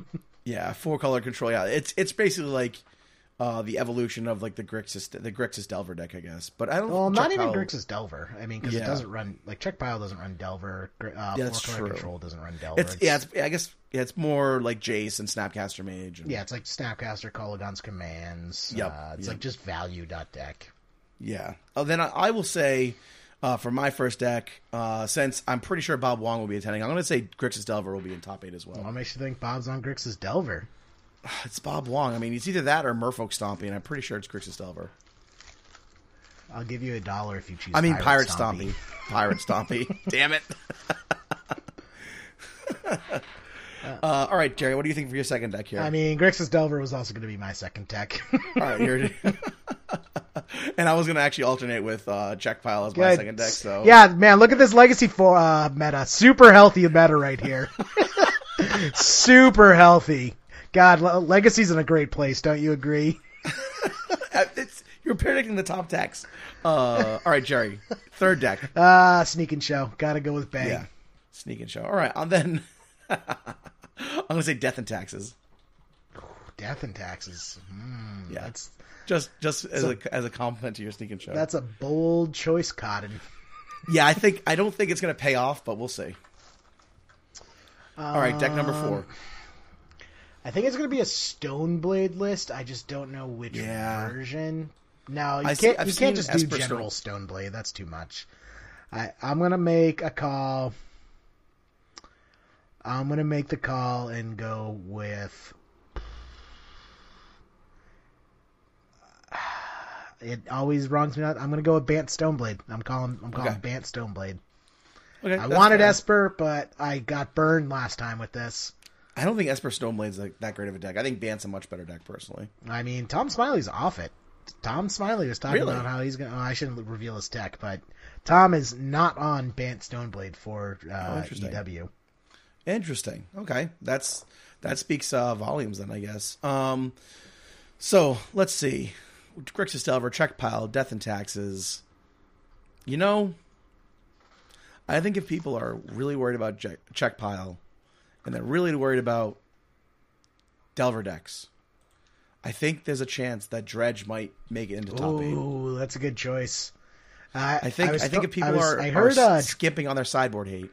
Yeah, four color control. Yeah, it's it's basically like uh, the evolution of like the Grixis the Grixis Delver deck, I guess. But I don't. well, not even how- Grixis Delver. I mean, because Yeah. it doesn't run like check pile doesn't run Delver. Uh, Yeah, that's true. control doesn't run Delver. It's yeah, it's I guess yeah, it's more like Jace and Snapcaster Mage. And, yeah, it's like Snapcaster, Kolaghan's Commands. Yep, Uh, it's yep. like just value dot deck. yeah. Oh, then I, I will say. Uh, for my first deck, uh, since I'm pretty sure Bob Wong will be attending, I'm going to say Grixis Delver will be in top eight as well. What makes you think Bob's on Grixis Delver? It's Bob Wong. I mean, it's either that or Merfolk Stompy, and I'm pretty sure it's Grixis Delver. I'll give you a dollar if you choose. I mean, Pirate Stompy. Stompy. Pirate Stompy. Damn it. uh, all right, Jerry, what do you think for your second deck here? I mean, Grixis Delver was also going to be my second deck. all right, you're. and I was going to actually alternate with uh, Check Pile as my Good. second deck. So Yeah, man, look at this legacy for uh, meta. Super healthy meta right here. Super healthy. God, Le- legacy's in a great place. Don't you agree? Uh, it's, you're predicting the top decks. Uh, all right, Jerry, third deck. Ah, sneak and show. Got to go with bang. Yeah, sneak and show. All right, and then I'm to say Death and Taxes. Death and taxes. Hmm, Yeah. that's Just just as a as a compliment to your sneak and show. that's a bold choice, Cotton. Yeah, I think I don't think it's to pay off, but we'll see. All right, deck number four. I think it's going to be a Stoneblade list. I just don't know which Yeah. version. No, you I can't. I've you can't just do Esper general Stoneblade. That's too much. I, I'm going to make a call. I'm going to make the call and go with. It always wrongs me out. I'm going to go with Bant Stoneblade. I'm calling. I'm calling Okay. Bant Stoneblade. Okay, I wanted fair. Esper, but I got burned last time with this. I don't think Esper Stoneblade's like that great of a deck. I think Bant's a much better deck personally. I mean, Tom Smiley's off it. Tom Smiley was talking Really? about how he's going. to... Oh, I shouldn't reveal his tech, but Tom is not on Bant Stoneblade for Oh, uh, interesting. EW. Interesting. Okay, that's that speaks uh, volumes then, I guess. Um, so let's see. Grixis Delver, check pile, death and taxes. You know, I think if people are really worried about check pile, and they're really worried about Delver decks, I think there's a chance that Dredge might make it into top eight. Ooh, that's a good choice. I, I think I, was think th- if people I was- are, I are. Uh, skipping on their sideboard hate,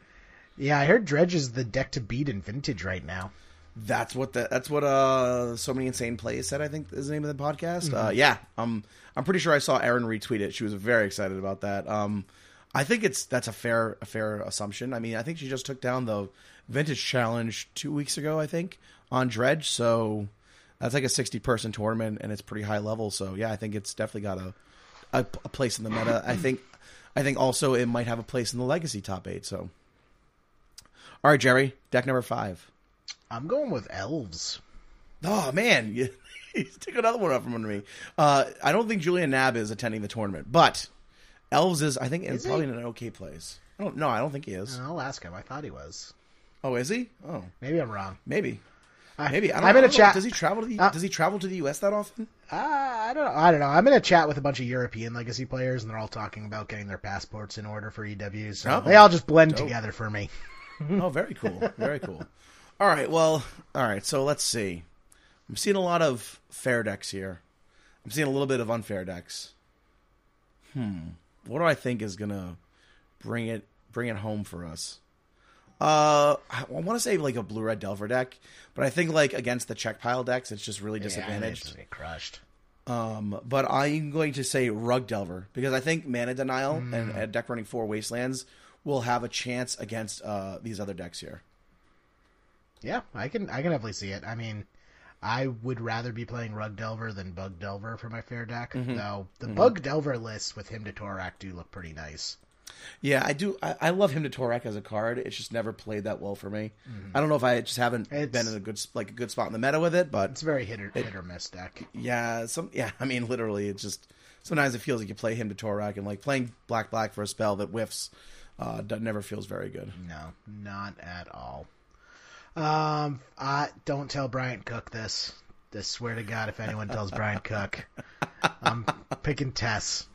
yeah, I heard Dredge is the deck to beat in Vintage right now. That's what the that's what uh so many insane plays said. I think is the name of the podcast. Mm-hmm. Uh, yeah, um, I'm pretty sure I saw Erin retweet it. She was very excited about that. Um, I think it's that's a fair a fair assumption. I mean, I think she just took down the vintage challenge two weeks ago. I think on Dredge, so that's like a 60 person tournament and it's pretty high level. So yeah, I think it's definitely got a a, a place in the meta. I think I think also it might have a place in the legacy top eight. So, all right, Jerry, deck number five. I'm going with Elves. Oh man, you, you took another one up from under me. Uh, I don't think Julian Knab is attending the tournament, but Elves is. I think Is is he? probably in an okay place. I don't. No, I don't think he is. I'll ask him. I thought he was. Oh, is he? Oh, Maybe I'm wrong. maybe. I, Maybe. I don't, I'm in a don't know. chat. Does he travel to the? Uh, does he travel to the U.S. that often? Uh, I don't know. I don't know. I'm in a chat with a bunch of European legacy players, and they're all talking about getting their passports in order for EWs. So Oh, they all just blend dope. together for me. oh, very cool. Very cool. All right. Well. All right. So let's see. I'm seeing a lot of fair decks here. I'm seeing a little bit of unfair decks. Hmm. What do I think is gonna bring it bring it home for us? Uh, I want to say like a blue red Delver deck, but I think like against the check pile decks, it's just really disadvantaged. get crushed. Um, but I'm going to say Rug Delver because I think Mana Denial Hmm. and a deck running four Wastelands will have a chance against uh, these other decks here. Yeah, I can. I can definitely see it. I mean, I would rather be playing Rug Delver than Bug Delver for my fair deck. Mm-hmm. Though the Bug Delver lists with Hymn to Tourach do look pretty nice. Yeah, I do. I, I love Hymn to Tourach as a card. It's just never played that well for me. I don't know if I just haven't Mm-hmm. It's- been in a good like a good spot in the meta with it, but It's a very hit or, hit or miss deck. yeah, some yeah. I mean, literally, it's just sometimes it feels like you play Hymn to Tourach and like playing black black for a spell that whiffs. Uh, never feels very good. No, not at all. Um, I don't tell Brian Cook this. I swear to God, if anyone tells Brian Cook, I'm picking Tess.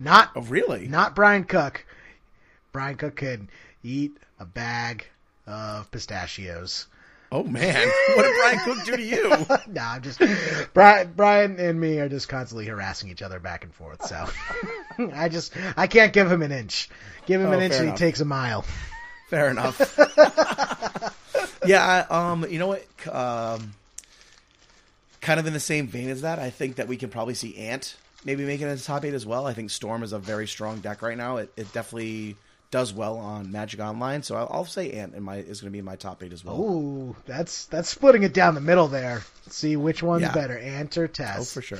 Not Oh, really? not Brian Cook. Brian Cook can eat a bag of pistachios. Oh man, what did Brian Cook do to you? no, I'm just Brian. Brian and me are just constantly harassing each other back and forth. So I just I can't give him an inch. Give him Oh, an inch and enough. he takes a mile. Fair enough. Yeah, I, um, you know what? Um, kind of in the same vein as that, I think that we can probably see Ant maybe making it to top eight as well. I think Storm is a very strong deck right now. It, it definitely does well on Magic Online, so I'll, I'll say Ant in my is going to be in my top eight as well. Ooh, that's that's splitting it down the middle there. See which one's Yeah. better, Ant or Tess. Oh, for sure,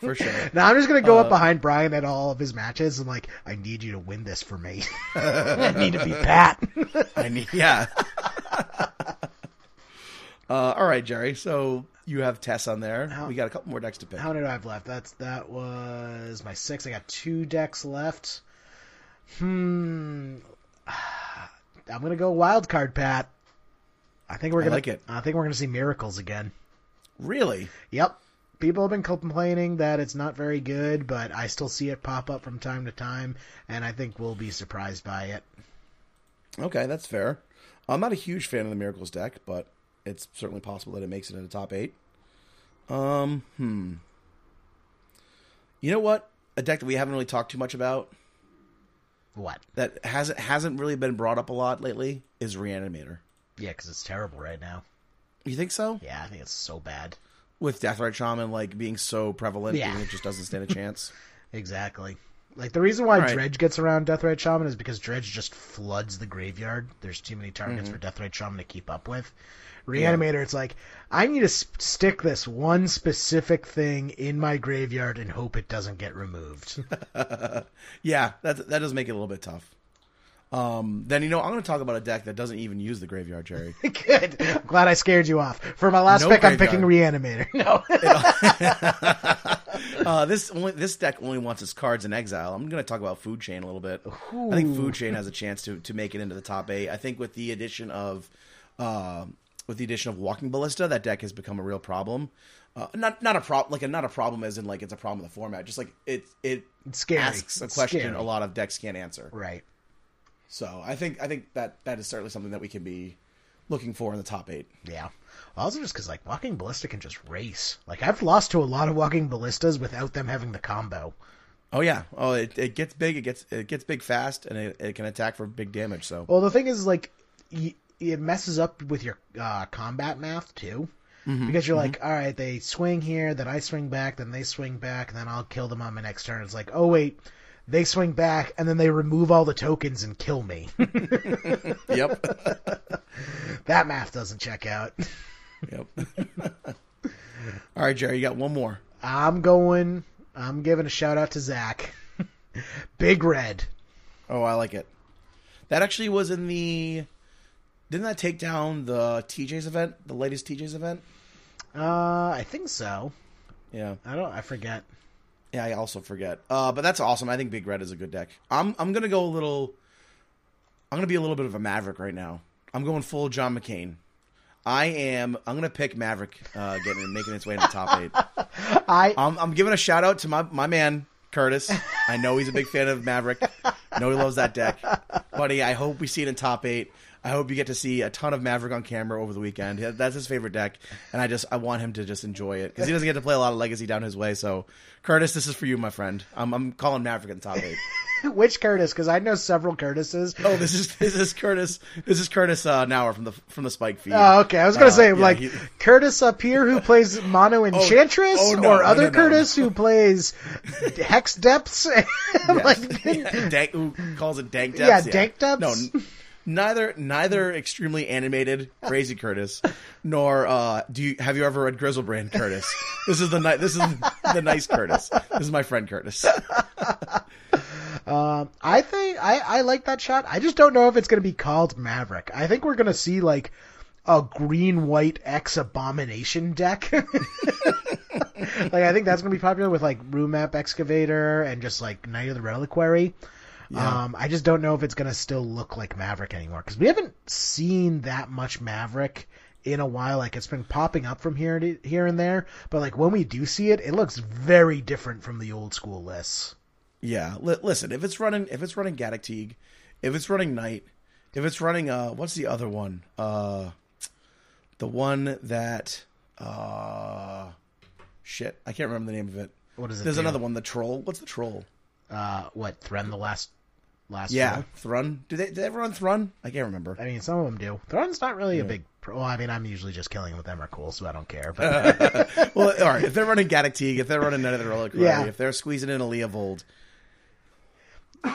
for sure. Now I'm just gonna go Uh, up behind Brian at all of his matches and like, I need you to win this for me. I need to be Pat. I need, yeah. Uh, all right, Jerry. So you have Tess on there. How- we got a couple more decks to pick. How many do I have left? That's that was my six. I got two decks left. Hmm. I'm gonna go wild card, Pat. I think we're gonna like it. I think we're gonna see miracles again. Really? Yep. People have been complaining that it's not very good, but I still see it pop up from time to time, and I think we'll be surprised by it. Okay, that's fair. I'm not a huge fan of the Miracles deck, but it's certainly possible that it makes it in the top eight. Um, hmm. You know what? A deck that we haven't really talked too much about What? that hasn't hasn't really been brought up a lot lately is Reanimator. Yeah, because it's terrible right now. You think so? Yeah, I think it's so bad. With Deathrite Shaman like being so prevalent, Yeah. it just doesn't stand a chance. Exactly. Like the reason why right. Dredge gets around Deathrite Shaman is because Dredge just floods the graveyard. There's too many targets Mm-hmm. for Deathrite Shaman to keep up with. Reanimator, it's like I need to s- stick this one specific thing in my graveyard and hope it doesn't get removed. yeah, that that does make it a little bit tough. Um, then you know I'm going to talk about a deck that doesn't even use the graveyard, Jerry. Good. I'm glad I scared you off. For my last No pick, I'm picking Reanimator. No. Uh, this only this deck only wants its cards in exile. I'm going to talk about Food Chain a little bit. I think Food Chain has a chance to to make it into the top eight. I think with the addition of uh, with the addition of Walking Ballista, that deck has become a real problem. Uh, not not a problem like a, not a problem as in like it's a problem with the format. Just like it it asks a It's question scary. a lot of decks can't answer. right. So I think I think that that is certainly something that we can be looking for in the top eight. Yeah. Also, just because like Walking Ballista can just race. Like I've lost to a lot of Walking Ballistas without them having the combo. Oh yeah. Oh, it, it gets big. It gets it gets big fast, and it, it can attack for big damage. So Well, the thing is, like, y- it messes up with your uh, combat math too, because you're like, all right, they swing here, then I swing back, then they swing back, and then I'll kill them on my next turn. It's like, oh wait, they swing back, and then they remove all the tokens and kill me. yep. that math doesn't check out. Yep. All right, Jerry, you got one more. I'm going. I'm giving a shout out to Zach. Big Red. Oh, I like it. That actually was in the. Didn't that take down the TJ's event, the latest TJ's event? Uh, I think so. Yeah, I don't. I forget. Yeah. I also forget. Uh, but that's awesome. I think Big Red is a good deck. I'm I'm gonna go a little. I'm gonna be a little bit of a Maverick right now. I'm going full John McCain. I am. I'm gonna pick Maverick, uh, getting making its way to the top eight. I I'm, I'm giving a shout out to my, my man Curtis. I know he's a big fan of Maverick. I know he loves that deck, buddy. I hope we see it in top eight. I hope you get to see a ton of Maverick on camera over the weekend. That's his favorite deck, and I just I want him to just enjoy it because he doesn't get to play a lot of Legacy down his way. So, Curtis, this is for you, my friend. I'm, I'm calling Maverick in the top eight. which Curtis? Because I know several Curtises. Oh, this is this is Curtis. This is Curtis uh, Nauer from the from the Spike feed. Oh, okay. I was gonna Uh, say yeah, like he- Curtis up here who plays Mono Enchantress, oh, no, or other no, no, Curtis who plays Hex Depths. Like, Yeah, dank, who calls it dank Depths. Yeah, depths? dank depths. No, neither neither extremely animated crazy Curtis, nor uh, do you have you ever read Griselbrand Curtis? This is the ni- this is the nice Curtis. This is my friend Curtis. um, I think I I like that shot. I just don't know if it's gonna be called Maverick. I think we're gonna see like a green white X abomination deck. like I think that's gonna be popular with like Ramunap Excavator and just like Knight of the Reliquary. Yeah. Um, I just don't know if it's gonna still look like Maverick anymore because we haven't seen that much Maverick in a while. Like it's been popping up from here to, here and there, but like when we do see it, it looks very different from the old school lists. Yeah, li- listen. If it's running, if it's running Gaddock Teeg, if it's running Knight, if it's running, uh, what's the other one? Uh, the one that, uh, shit, I can't remember the name of it. What does it There's do? another one. The troll. What's the troll? Uh, what Thrun the last last Yeah, one? Thrun. Do they? Did they ever run Thrun? I can't remember. I mean, some of them do. Thrun's not really a big. Pro- well, I mean, I'm usually just killing with Emrakul, so I don't care. But well, all right. If they're running Gaddock Teeg, if they're running Knight of the Relic, Yeah. if they're squeezing in a Leovold,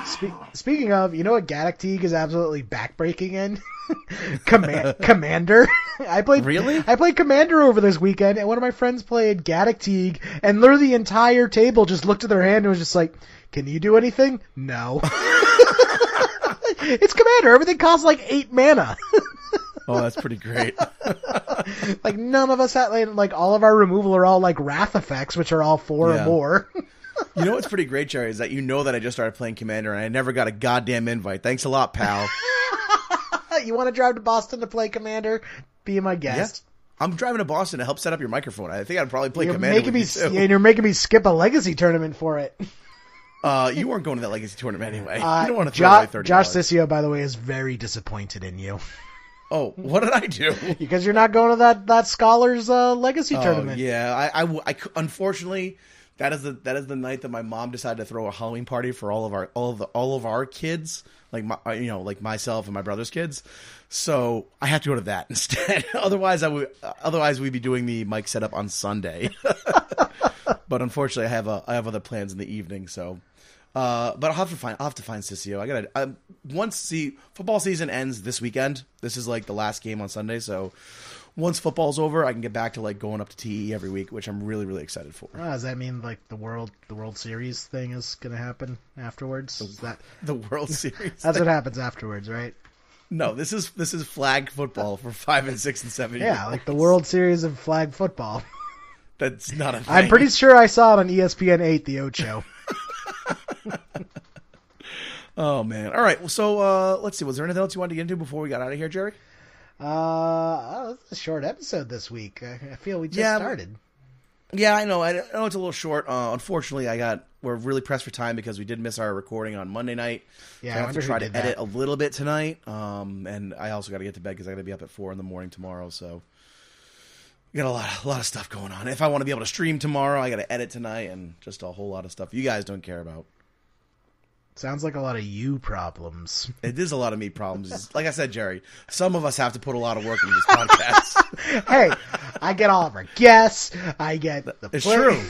Spe- speaking of, you know what Gaddock Teeg is absolutely backbreaking in? Command- Commander. I played Really? I played Commander over this weekend, and one of my friends played Gaddock Teeg, and literally the entire table just looked at their hand and was just like, "Can you do anything? No." It's Commander. Everything costs like eight mana. oh, that's pretty great. like none of us had like, like all of our removal are all like wrath effects, which are all four Yeah. or more. you know what's pretty great, Jerry, is that you know that I just started playing Commander and I never got a goddamn invite. Thanks a lot, pal. you want to drive to Boston to play Commander? Be my guest. I'm driving to Boston to help set up your microphone. I think I'd probably play You're Commander making me, you too. and you're making me skip a legacy tournament for it. Uh, you weren't going to that Legacy tournament anyway. Uh, you don't want to throw Jo- away thirty. Josh Sissio, by the way, is very disappointed in you Oh, what did I do? because you're not going to that that Scholars uh, Legacy Oh, tournament. yeah, I, I I unfortunately that is the that is the night that my mom decided to throw a Halloween party for all of our all of the all of our kids, like my you know like myself and my brother's kids. So I had to go to that instead. otherwise, I would otherwise we'd be doing the mic setup on Sunday. but unfortunately, I have uh, I have other plans in the evening. So. Uh, but I'll have to find I'll have to find Sissio. I gotta um, once see football season ends this weekend. This is like the last game on Sunday, so once football's over, I can get back to like going up to TE every week, which I'm really really excited for. Oh, does that mean like the world the World Series thing is going to happen afterwards? Is that The World Series. that's what happens afterwards, right? no, this is this is flag football for five and six and seven. Yeah, like the World Series of flag football. that's not a. Thing. I'm pretty sure I saw it on ESPN eight, the Ocho. Oh man! All right. Well, so uh, let's see. Was there anything else you wanted to get into before we got out of here, Jerry? Uh, oh, a short episode this week. I, feel we just Yeah, started. Yeah, I know. I know it's a little short. Uh, unfortunately, I got we're really pressed for time because we did miss our recording on Monday night. Yeah, so I I have to try to edit that. a little bit tonight. Um, and I also got to get to bed because I got to be up at four in the morning tomorrow. So we got a lot, a lot of stuff going on. If I want to be able to stream tomorrow, I got to edit tonight, and just a whole lot of stuff you guys don't care about. Sounds like a lot of you problems. It is a lot of me problems. Like I said, Jerry, some of us have to put a lot of work into this podcast. hey, I get all of our guests. I get the It's play- true.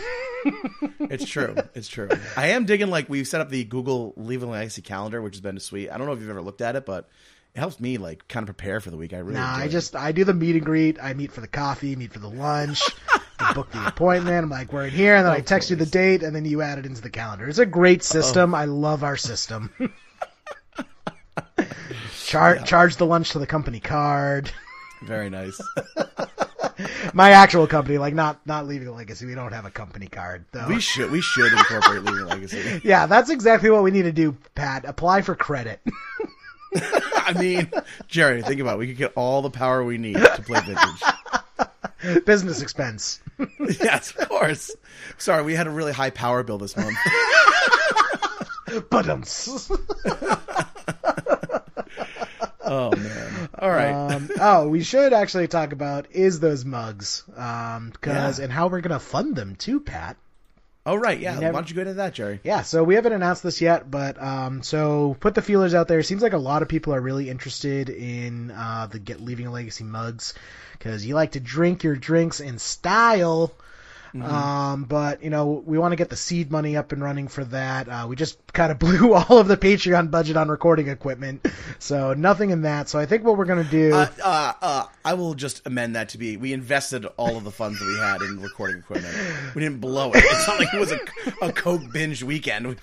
it's true. It's true. I am digging like we've set up the Google Leave a Legacy calendar, which has been sweet. I don't know if you've ever looked at it, but it helps me like kind of prepare for the week. I really. Nah, I just I do the meet and greet. I meet for the coffee, meet for the lunch, I book the appointment. I'm like, we're in here, and then I text you the date, and then you add it into the calendar. It's a great system. I love our system. Char- Charge the lunch to the company card. very nice. My actual company, like not not leaving a legacy. We don't have a company card though. we should we should incorporate Leaving Legacy. yeah, that's exactly what we need to do, Pat. Apply for credit. I mean, Jerry, think about it. We could get all the power we need to play vintage. Business expense. yes, of course. Sorry, we had a really high power bill this month. But um, Oh man. All right. um, oh, we should actually talk about is those mugs, um, cause Yeah. and how we're gonna fund them too, Pat. Oh right. Yeah. never- Why don't you go into that, Jerry? Yeah, so we haven't announced this yet, but um, so put the feelers out there. Seems like a lot of people are really interested in uh, the get leaving a legacy mugs because you like to drink your drinks in style. Um, but you know we want to get the seed money up and running for that. Uh, we just kind of blew all of the Patreon budget on recording equipment, so nothing in that. So I think what we're gonna do. Uh, uh, uh, I will just amend that to be: we invested all of the funds that we had in recording equipment. We didn't blow it. It's not like it was a, a coke binge weekend. We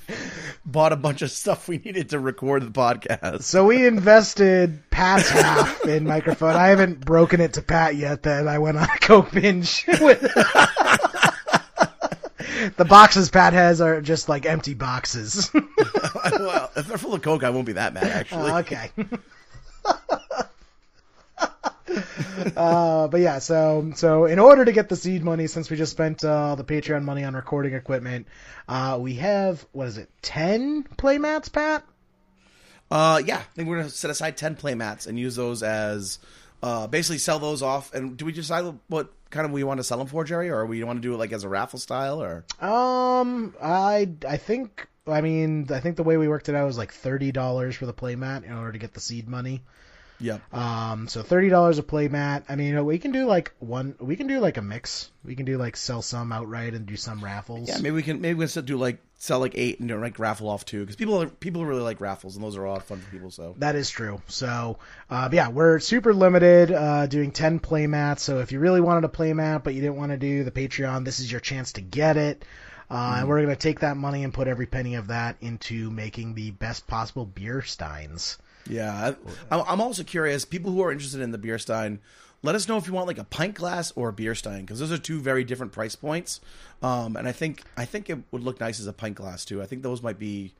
bought a bunch of stuff we needed to record the podcast. So we invested Pat's half in microphone. I haven't broken it to Pat yet that I went on a coke binge. with- the boxes Pat has are just like empty boxes. well, if they're full of coke, I won't be that mad. Actually, okay. uh, but yeah, so so in order to get the seed money, since we just spent uh, the Patreon money on recording equipment, uh, we have what is it, ten playmats, Pat? Uh, yeah, I think we're gonna set aside ten playmats and use those as uh, basically sell those off. And do we decide what kind of we want to sell them for, Jerry, or we want to do it like as a raffle style, or? Um, I I think I mean I think the way we worked it out was like thirty dollars for the playmat in order to get the seed money. Yep. Um, so thirty dollars a playmat. I mean, you know, we can do like one. We can do like a mix. We can do like sell some outright and do some raffles. Yeah, maybe we can maybe we can still do like sell like eight and do like raffle off two because people are, people really like raffles and those are a lot of fun for people. So That is true. So, uh, yeah, we're super limited, uh, doing 10 playmats. So if you really wanted a playmat, but you didn't want to do the Patreon, this is your chance to get it. Uh, and we're going to take that money and put every penny of that into making the best possible beer steins. Yeah, I, I'm also curious. People who are interested in the beer stein, let us know if you want like a pint glass or a beer stein because those are two very different price points. Um, and I think I think it would look nice as a pint glass too. I think those might be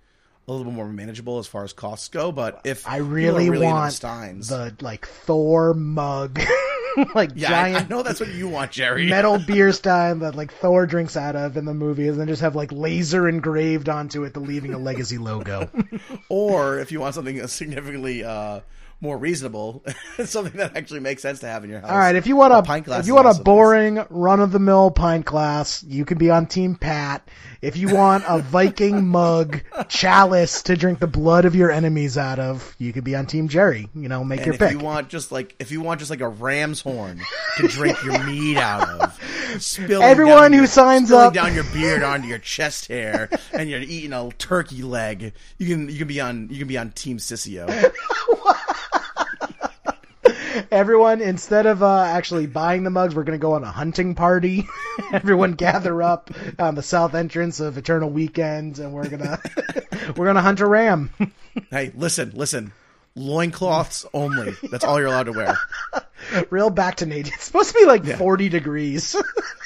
a little bit more manageable as far as costs go. But if I are really, want steins, the like Thor mug, like yeah, I- I, giant know that's what you want, Jerry. metal beer stein that like Thor drinks out of in the movie, and then just have like laser engraved onto it the Leaving a Legacy logo. or if you want something significantly uh, more reasonable, something that actually makes sense to have in your house. All right, if you want a, pint glass if you want a nice. boring run of the mill pint glass, you can be on Team Pat. If you want a Viking mug chalice to drink the blood of your enemies out of, you could be on Team Jerry. You know, make And your if pick. you want just like if you want just like a ram's horn to drink your meat out of, spilling Everyone who your- signs spilling up- down your beard onto your chest hair, and you're eating a turkey leg, you can you can be on you can be on Team Sissio. Everyone, instead of uh, actually buying the mugs, we're going to go on a hunting party. Everyone gather up on the south entrance of Eternal Weekend, and we're gonna we're gonna hunt a ram. hey, listen, listen, loincloths only. That's all you're allowed to wear. Real back to nature. It's supposed to be like forty degrees.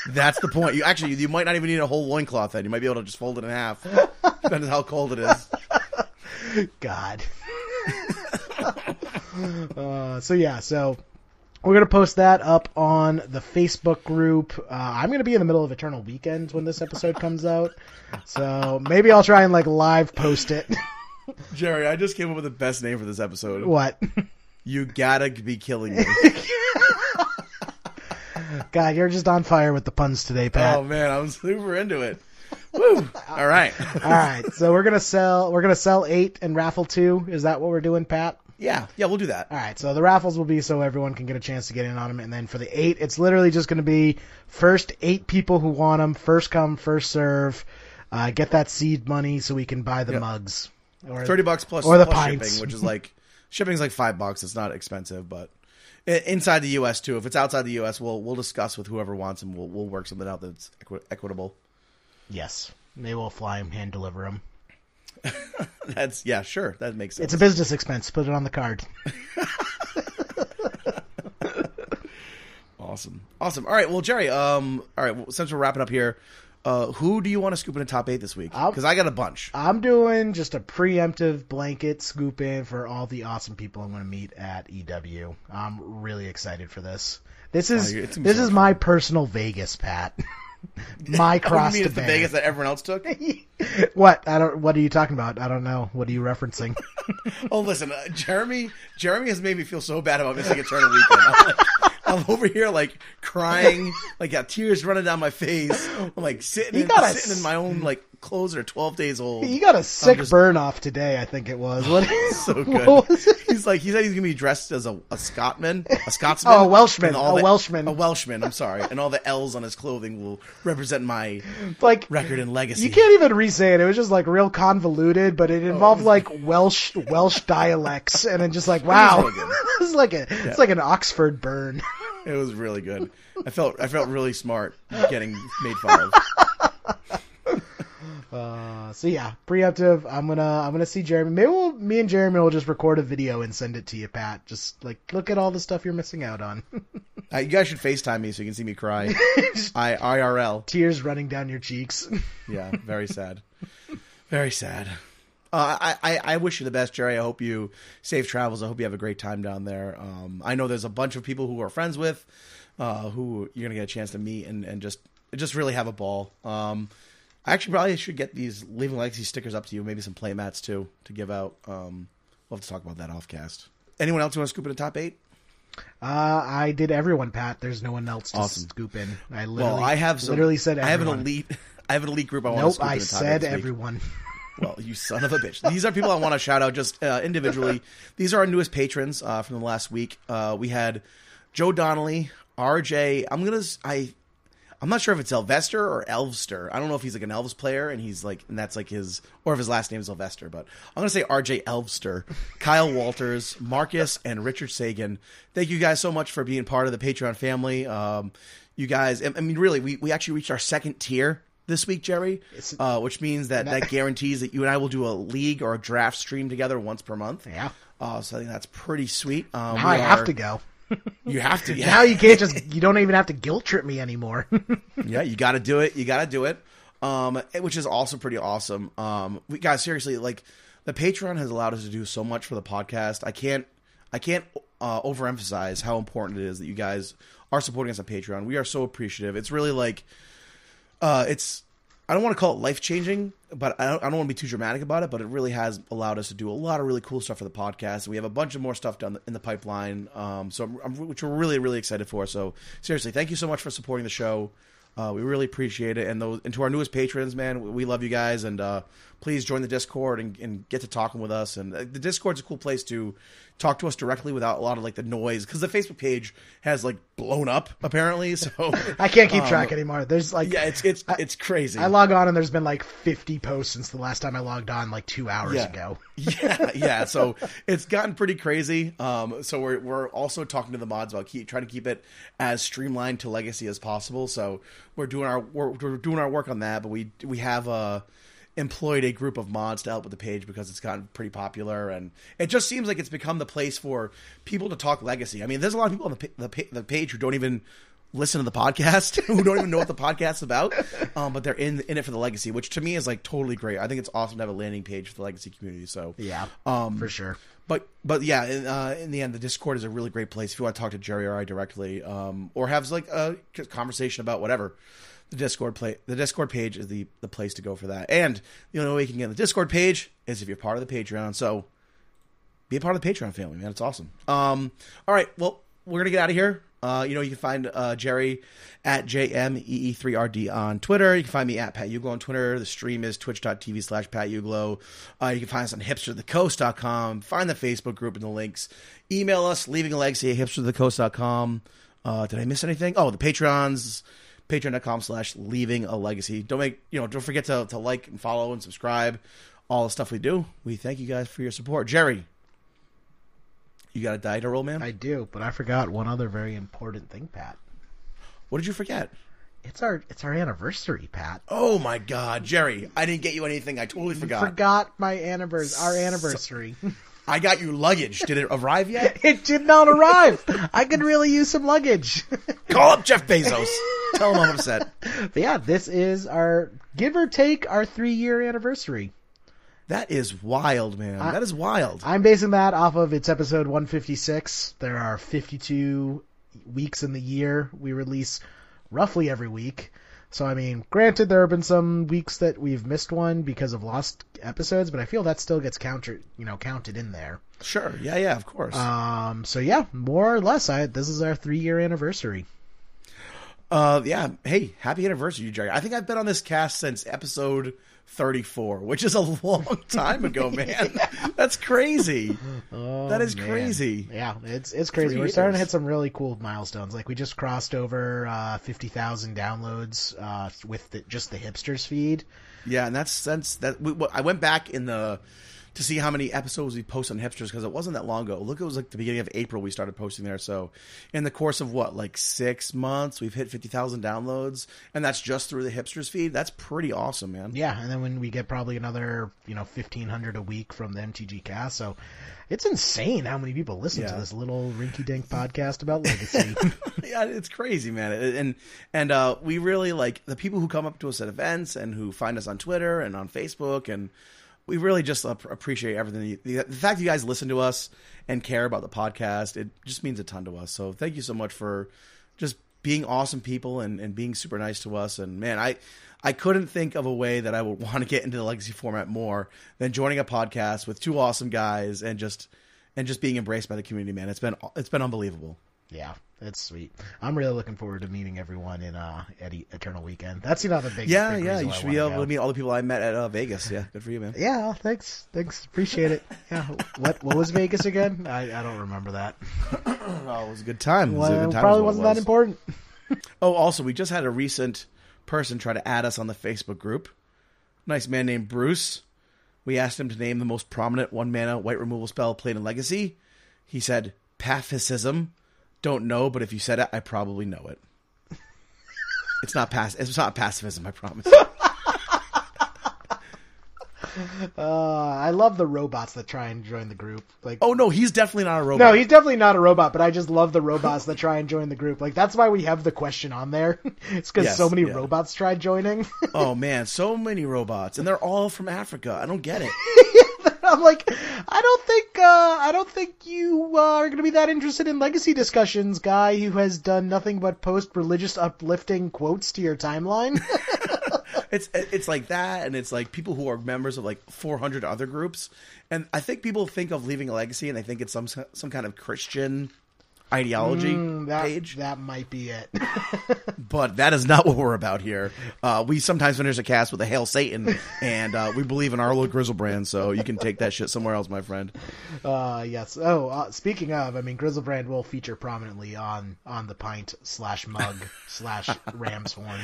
That's the point. You actually you might not even need a whole loincloth then. You might be able to just fold it in half, depending on how cold it is. God. uh, so yeah, so we're gonna post that up on the Facebook group. Uh, I'm gonna be in the middle of Eternal Weekend when this episode comes out, so maybe I'll try and like live post it. Jerry, I just came up with the best name for this episode. what? You gotta be killing me. God, you're just on fire with the puns today, Pat. Oh man, I'm super into it. Woo! All right. All right, so we're gonna sell. We're gonna sell eight and raffle two. Is that what we're doing, Pat? Yeah, yeah, we'll do that. All right, so the raffles will be so everyone can get a chance to get in on them, and then for the eight, it's literally just going to be first eight people who want them, first come, first serve. Uh, get that seed money so we can buy the Yep. mugs. Or, Thirty bucks plus, Or the plus pints. shipping, which is like shipping's like five bucks. It's not expensive, but inside the U.S. too. If it's outside the U.S., we'll we'll discuss with whoever wants them. we'll we'll work something out that's equi- equitable. Yes, they will fly them, hand deliver them. That's yeah, sure, that makes sense. It's a business expense. Put it on the card. Awesome, awesome. All right, well, Jerry. Um, all right. Well, since we're wrapping up here, uh, who do you want to scoop in a top eight this week? Because I got a bunch. I'm doing just a preemptive blanket scoop in for all the awesome people I'm going to meet at EW. I'm really excited for this. This is Oh, this is my personal Vegas, Pat. my cross you mean to it's the. Vegas that everyone else took? What? I don't. What are you talking about? I don't know. What are you referencing? oh, listen, uh, Jeremy. Jeremy has made me feel so bad about missing Eternal Weekend. I'm, over here like crying, like got tears running down my face. I'm like sitting, in, gotta sitting in my own like clothes are 12 days old. you got a sick just- burn off today. I think it was. What? so good. What was? He's like he said he's gonna be dressed as a, a Scotsman, a Scotsman, Oh, a Welshman, all a the- Welshman. a Welshman. I'm sorry, and all the L's on his clothing will represent my Like record and legacy. you can't even re-say it. It was just like real convoluted, but it oh, involved like Welsh Welsh dialects, and then just like wow. it's like a it's like an Oxford burn. It was really good. I felt I felt really smart getting made fun of. Uh, so yeah, preemptive. I'm gonna I'm gonna see Jeremy. Maybe we'll, me and Jeremy will just record a video and send it to you, Pat. Just like look at all the stuff you're missing out on. Uh, you guys should FaceTime me so you can see me cry. I IRL. Tears running down your cheeks. Yeah, very sad. Very sad. Uh, I, I I wish you the best, Jerry. I hope you safe travels. I hope you have a great time down there. Um, I know there's a bunch of people who are friends with, uh, who you're gonna get a chance to meet and, and just just really have a ball. Um, I actually probably should get these Leaving Legacy stickers up to you, maybe some play mats too to give out. Um, we'll have to talk about that offcast. Anyone else want to scoop in the top eight? Uh, I did everyone, Pat. There's no one else to Awesome. scoop in. I literally, Well, I have some, literally said I have an elite. I have an elite group. I want to Nope, scoop in I the top eight said everyone. Well, you son of a bitch. These are people I want to shout out just uh, individually. These are our newest patrons uh, from the last week. Uh, we had Joe Donnelly, RJ. I'm gonna. I. I'm not sure if it's Elvester or Elvster. I don't know if he's like an Elves player and he's like, and that's like his, or if his last name is Elvester. But I'm gonna say RJ Elvster, Kyle Walters, Marcus, and Richard Sagan. Thank you guys so much for being part of the Patreon family. Um, you guys, I mean, really, we we actually reached our second tier this week, Jerry, uh, which means that that guarantees that you and I will do a league or a draft stream together once per month. Yeah. Uh, so I think that's pretty sweet. Um, Now I we have to go. You have to. Yeah. Now you can't just. You don't even have to guilt trip me anymore. yeah, you got to do it. You got to do it. Um, which is also pretty awesome. Um, we guys, seriously, like the Patreon has allowed us to do so much for the podcast. I can't, I can't uh, overemphasize how important it is that you guys are supporting us on Patreon. We are so appreciative. It's really like, uh, it's. I don't want to call it life changing, but I don't, I don't want to be too dramatic about it. But it really has allowed us to do a lot of really cool stuff for the podcast. We have a bunch of more stuff done in the pipeline, um, so I'm, I'm, which we're really really excited for. So seriously, thank you so much for supporting the show. Uh, we really appreciate it, and those and to our newest patrons, man, we- we love you guys, and uh, please join the Discord and, and get to talking with us. And uh, the Discord's a cool place to talk to us directly without a lot of like the noise because the Facebook page has like blown up apparently. So I can't keep um, track anymore. There's like Yeah, it's it's it's crazy. I log on and there's been like 50 posts since the last time I logged on, like two hours Yeah. ago. yeah, yeah. So it's gotten pretty crazy. Um, so we're we're also talking to the mods about keep trying to keep it as streamlined to legacy as possible. So we're doing our we're, we're doing our work on that. But we we have uh, employed a group of mods to help with the page because it's gotten pretty popular, and it just seems like it's become the place for people to talk legacy. I mean, there's a lot of people on the the, the page who don't even listen to the podcast who don't even know what the podcast's about um, but they're in in it for the legacy which to me is like totally great i think it's awesome to have a landing page for the legacy community so Yeah, um, for sure. but but yeah, in, uh, in the end, the Discord is a really great place if you want to talk to Jerry or I directly, um, or have like a conversation about whatever. The Discord play the Discord page is the the place to go for that. And the only way you can get on the Discord page is if you're part of the Patreon. So be a part of the Patreon family, man. It's awesome. Um, all right, well, we're gonna get out of here. Uh, you know, you can find uh, Jerry at JMEE3RD on Twitter. You can find me at Pat Uglo on Twitter. The stream is twitch.tv slash Pat Uglo. Uh, you can find us on hipsterthecoast.com. Find the Facebook group in the links. Email us, leaving a legacy at hipsterthecoast.com. Uh, did I miss anything? Oh, the Patrons, patreon.com slash leaving a legacy. Don't make, you know, don't forget to, to like and follow and subscribe. All the stuff we do. We thank you guys for your support. Jerry, you got a die to roll, man? I do, but I forgot one other very important thing, Pat. What did you forget? It's our it's our anniversary, Pat. Oh my God, Jerry! I didn't get you anything. I totally forgot. Forgot my anniversary, our anniversary. I got you luggage. Did it arrive yet? it did not arrive. I could really use some luggage. Call up Jeff Bezos. Tell him I'm upset. but yeah, this is our give or take our three year anniversary. That is wild, man. that is wild. I'm basing that off of its episode 156. There are 52 weeks in the year. We release roughly every week. So, I mean, granted, there have been some weeks that we've missed one because of lost episodes, but I feel that still gets counted, you know, counted in there. Sure. Yeah, yeah, of course. Um, so yeah, more or less, I this is our three year anniversary. Uh, yeah. Hey, happy anniversary, Jerry. I think I've been on this cast since episode 34, which is a long time ago, man. That's crazy. that is Oh, Man. crazy. Yeah, it's it's crazy. Three We're starting to hit some really cool milestones. Like we just crossed over uh, fifty thousand downloads uh, with the, just the hipsters feed. Yeah, and that's since that we, I went back in the to see how many episodes we post on hipsters because it wasn't that long ago. Look, it was like the beginning of April we started posting there. So in the course of what like six months, we've hit fifty thousand downloads, and that's just through the hipsters feed. That's pretty awesome, man. Yeah, and then when we get probably another you know fifteen hundred a week from the MTG cast, so it's insane how many people listen to this little rinky dink podcast about legacy. yeah, it's crazy, man. And and uh, we really like the people who come up to us at events and who find us on Twitter and on Facebook and we really just appreciate everything. The fact you guys listen to us and care about the podcast, it just means a ton to us. So thank you so much for just being awesome people and, and being super nice to us. And man, I I couldn't think of a way that I would want to get into the legacy format more than joining a podcast with two awesome guys and just and just being embraced by the community. Man, it's been it's been unbelievable. Yeah, it's sweet. I'm really looking forward to meeting everyone in uh at Eternal Weekend. That's another big Yeah, big yeah, you should be able go. to meet all the people I met at uh, Vegas. Yeah, good for you, man. Yeah, thanks, thanks, appreciate it. Yeah, what what was Vegas again? I, I don't remember that. Oh, it was a good time. It was a Well, good time probably is what it wasn't that important. Oh, also, we just had a recent person try to add us on the Facebook group. Nice man named Bruce. We asked him to name the most prominent one mana white removal spell played in Legacy. He said Paphicism. Don't know, but if you said it, I probably know it. It's not pass. It's not pacifism. I promise. Uh, I love the robots that try and join the group. Like, Oh no, he's definitely not a robot. no, he's definitely not a robot, but I just love the robots that try and join the group. Like, that's why we have the question on there. it's because Yes, so many yeah. robots tried joining. oh man, so many robots, and they're all from Africa. I don't get it. I'm like, I don't think, uh, I don't think you uh, are going to be that interested in legacy discussions, guy who has done nothing but post religious uplifting quotes to your timeline. It's it's like that, and it's like people who are members of like 400 other groups, and I think people think of leaving a legacy, and they think it's some some kind of Christian ideology Mm, that, page, that might be it. but that is not what we're about here. Uh, we sometimes finish a cast with a hail Satan, and uh, we believe in our little Griselbrand, so you can take that shit somewhere else, my friend. Uh, yes. Oh, uh, speaking of, I mean, Griselbrand will feature prominently on on the pint slash mug slash ram's horn.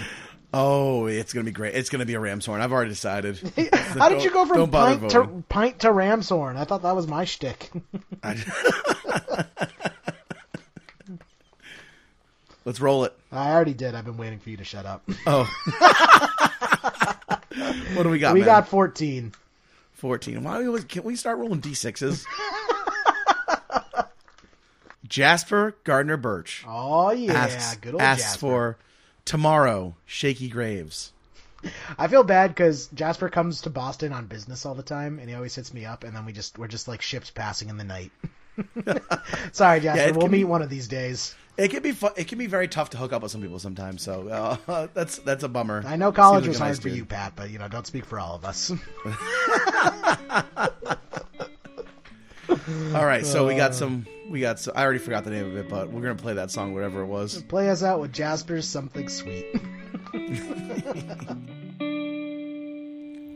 Oh, it's gonna be great. It's gonna be a ram's horn. I've already decided. How did you go from pint to pint to ram's horn? I thought that was my shtick. Let's roll it. I already did. I've been waiting for you to shut up. Oh, what do we got? we man? got fourteen. 14. Why do we can we start rolling d6s? Jasper Gardner Birch Oh yeah, asks, good old asks Jasper. for tomorrow Shakey Graves. I feel bad because Jasper comes to Boston on business all the time, and he always hits me up, and then we just we're just like ships passing in the night. Sorry, Jasper. it we'll meet be- one of these days. It can be fun, it can be very tough to hook up with some people sometimes. So uh, that's that's a bummer. I know college Seems was like hard nice for dude. you, Pat, but you know, don't speak for all of us. All right, so we Uh. got some we got. So, I already forgot the name of it, but we're gonna play that song, whatever it was. Play us out with Jasper's something sweet.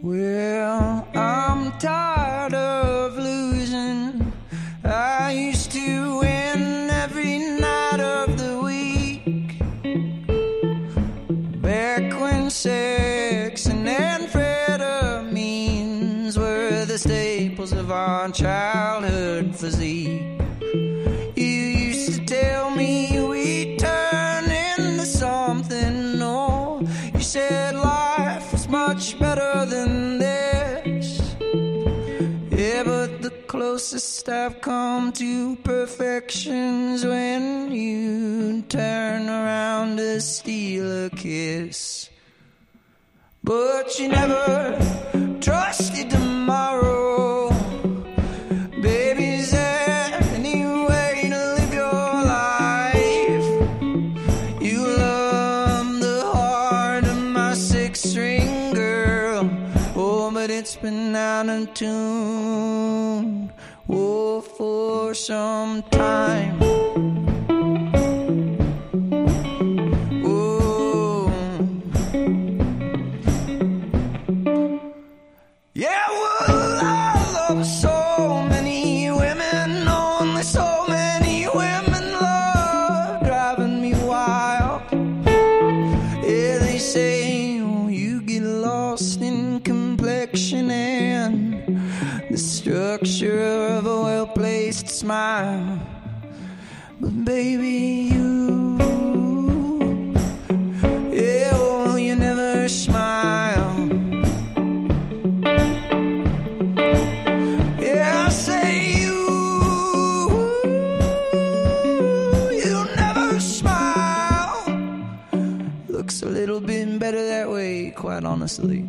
Well, I'm tired of losing. I used to win every night of the week. Back when sex and amphetamines were the staples of our childhood physique. Closest I've come to perfection's when you turn around to steal a kiss. But you never trusted tomorrow. Baby, is there any way to live your life? You love the heart of my six string girl. Oh, but it's been out of tune. For some time. Smile. But baby, you, yeah, oh, you never smile. Yeah, I say you, you never smile. Looks a little bit better that way, quite honestly.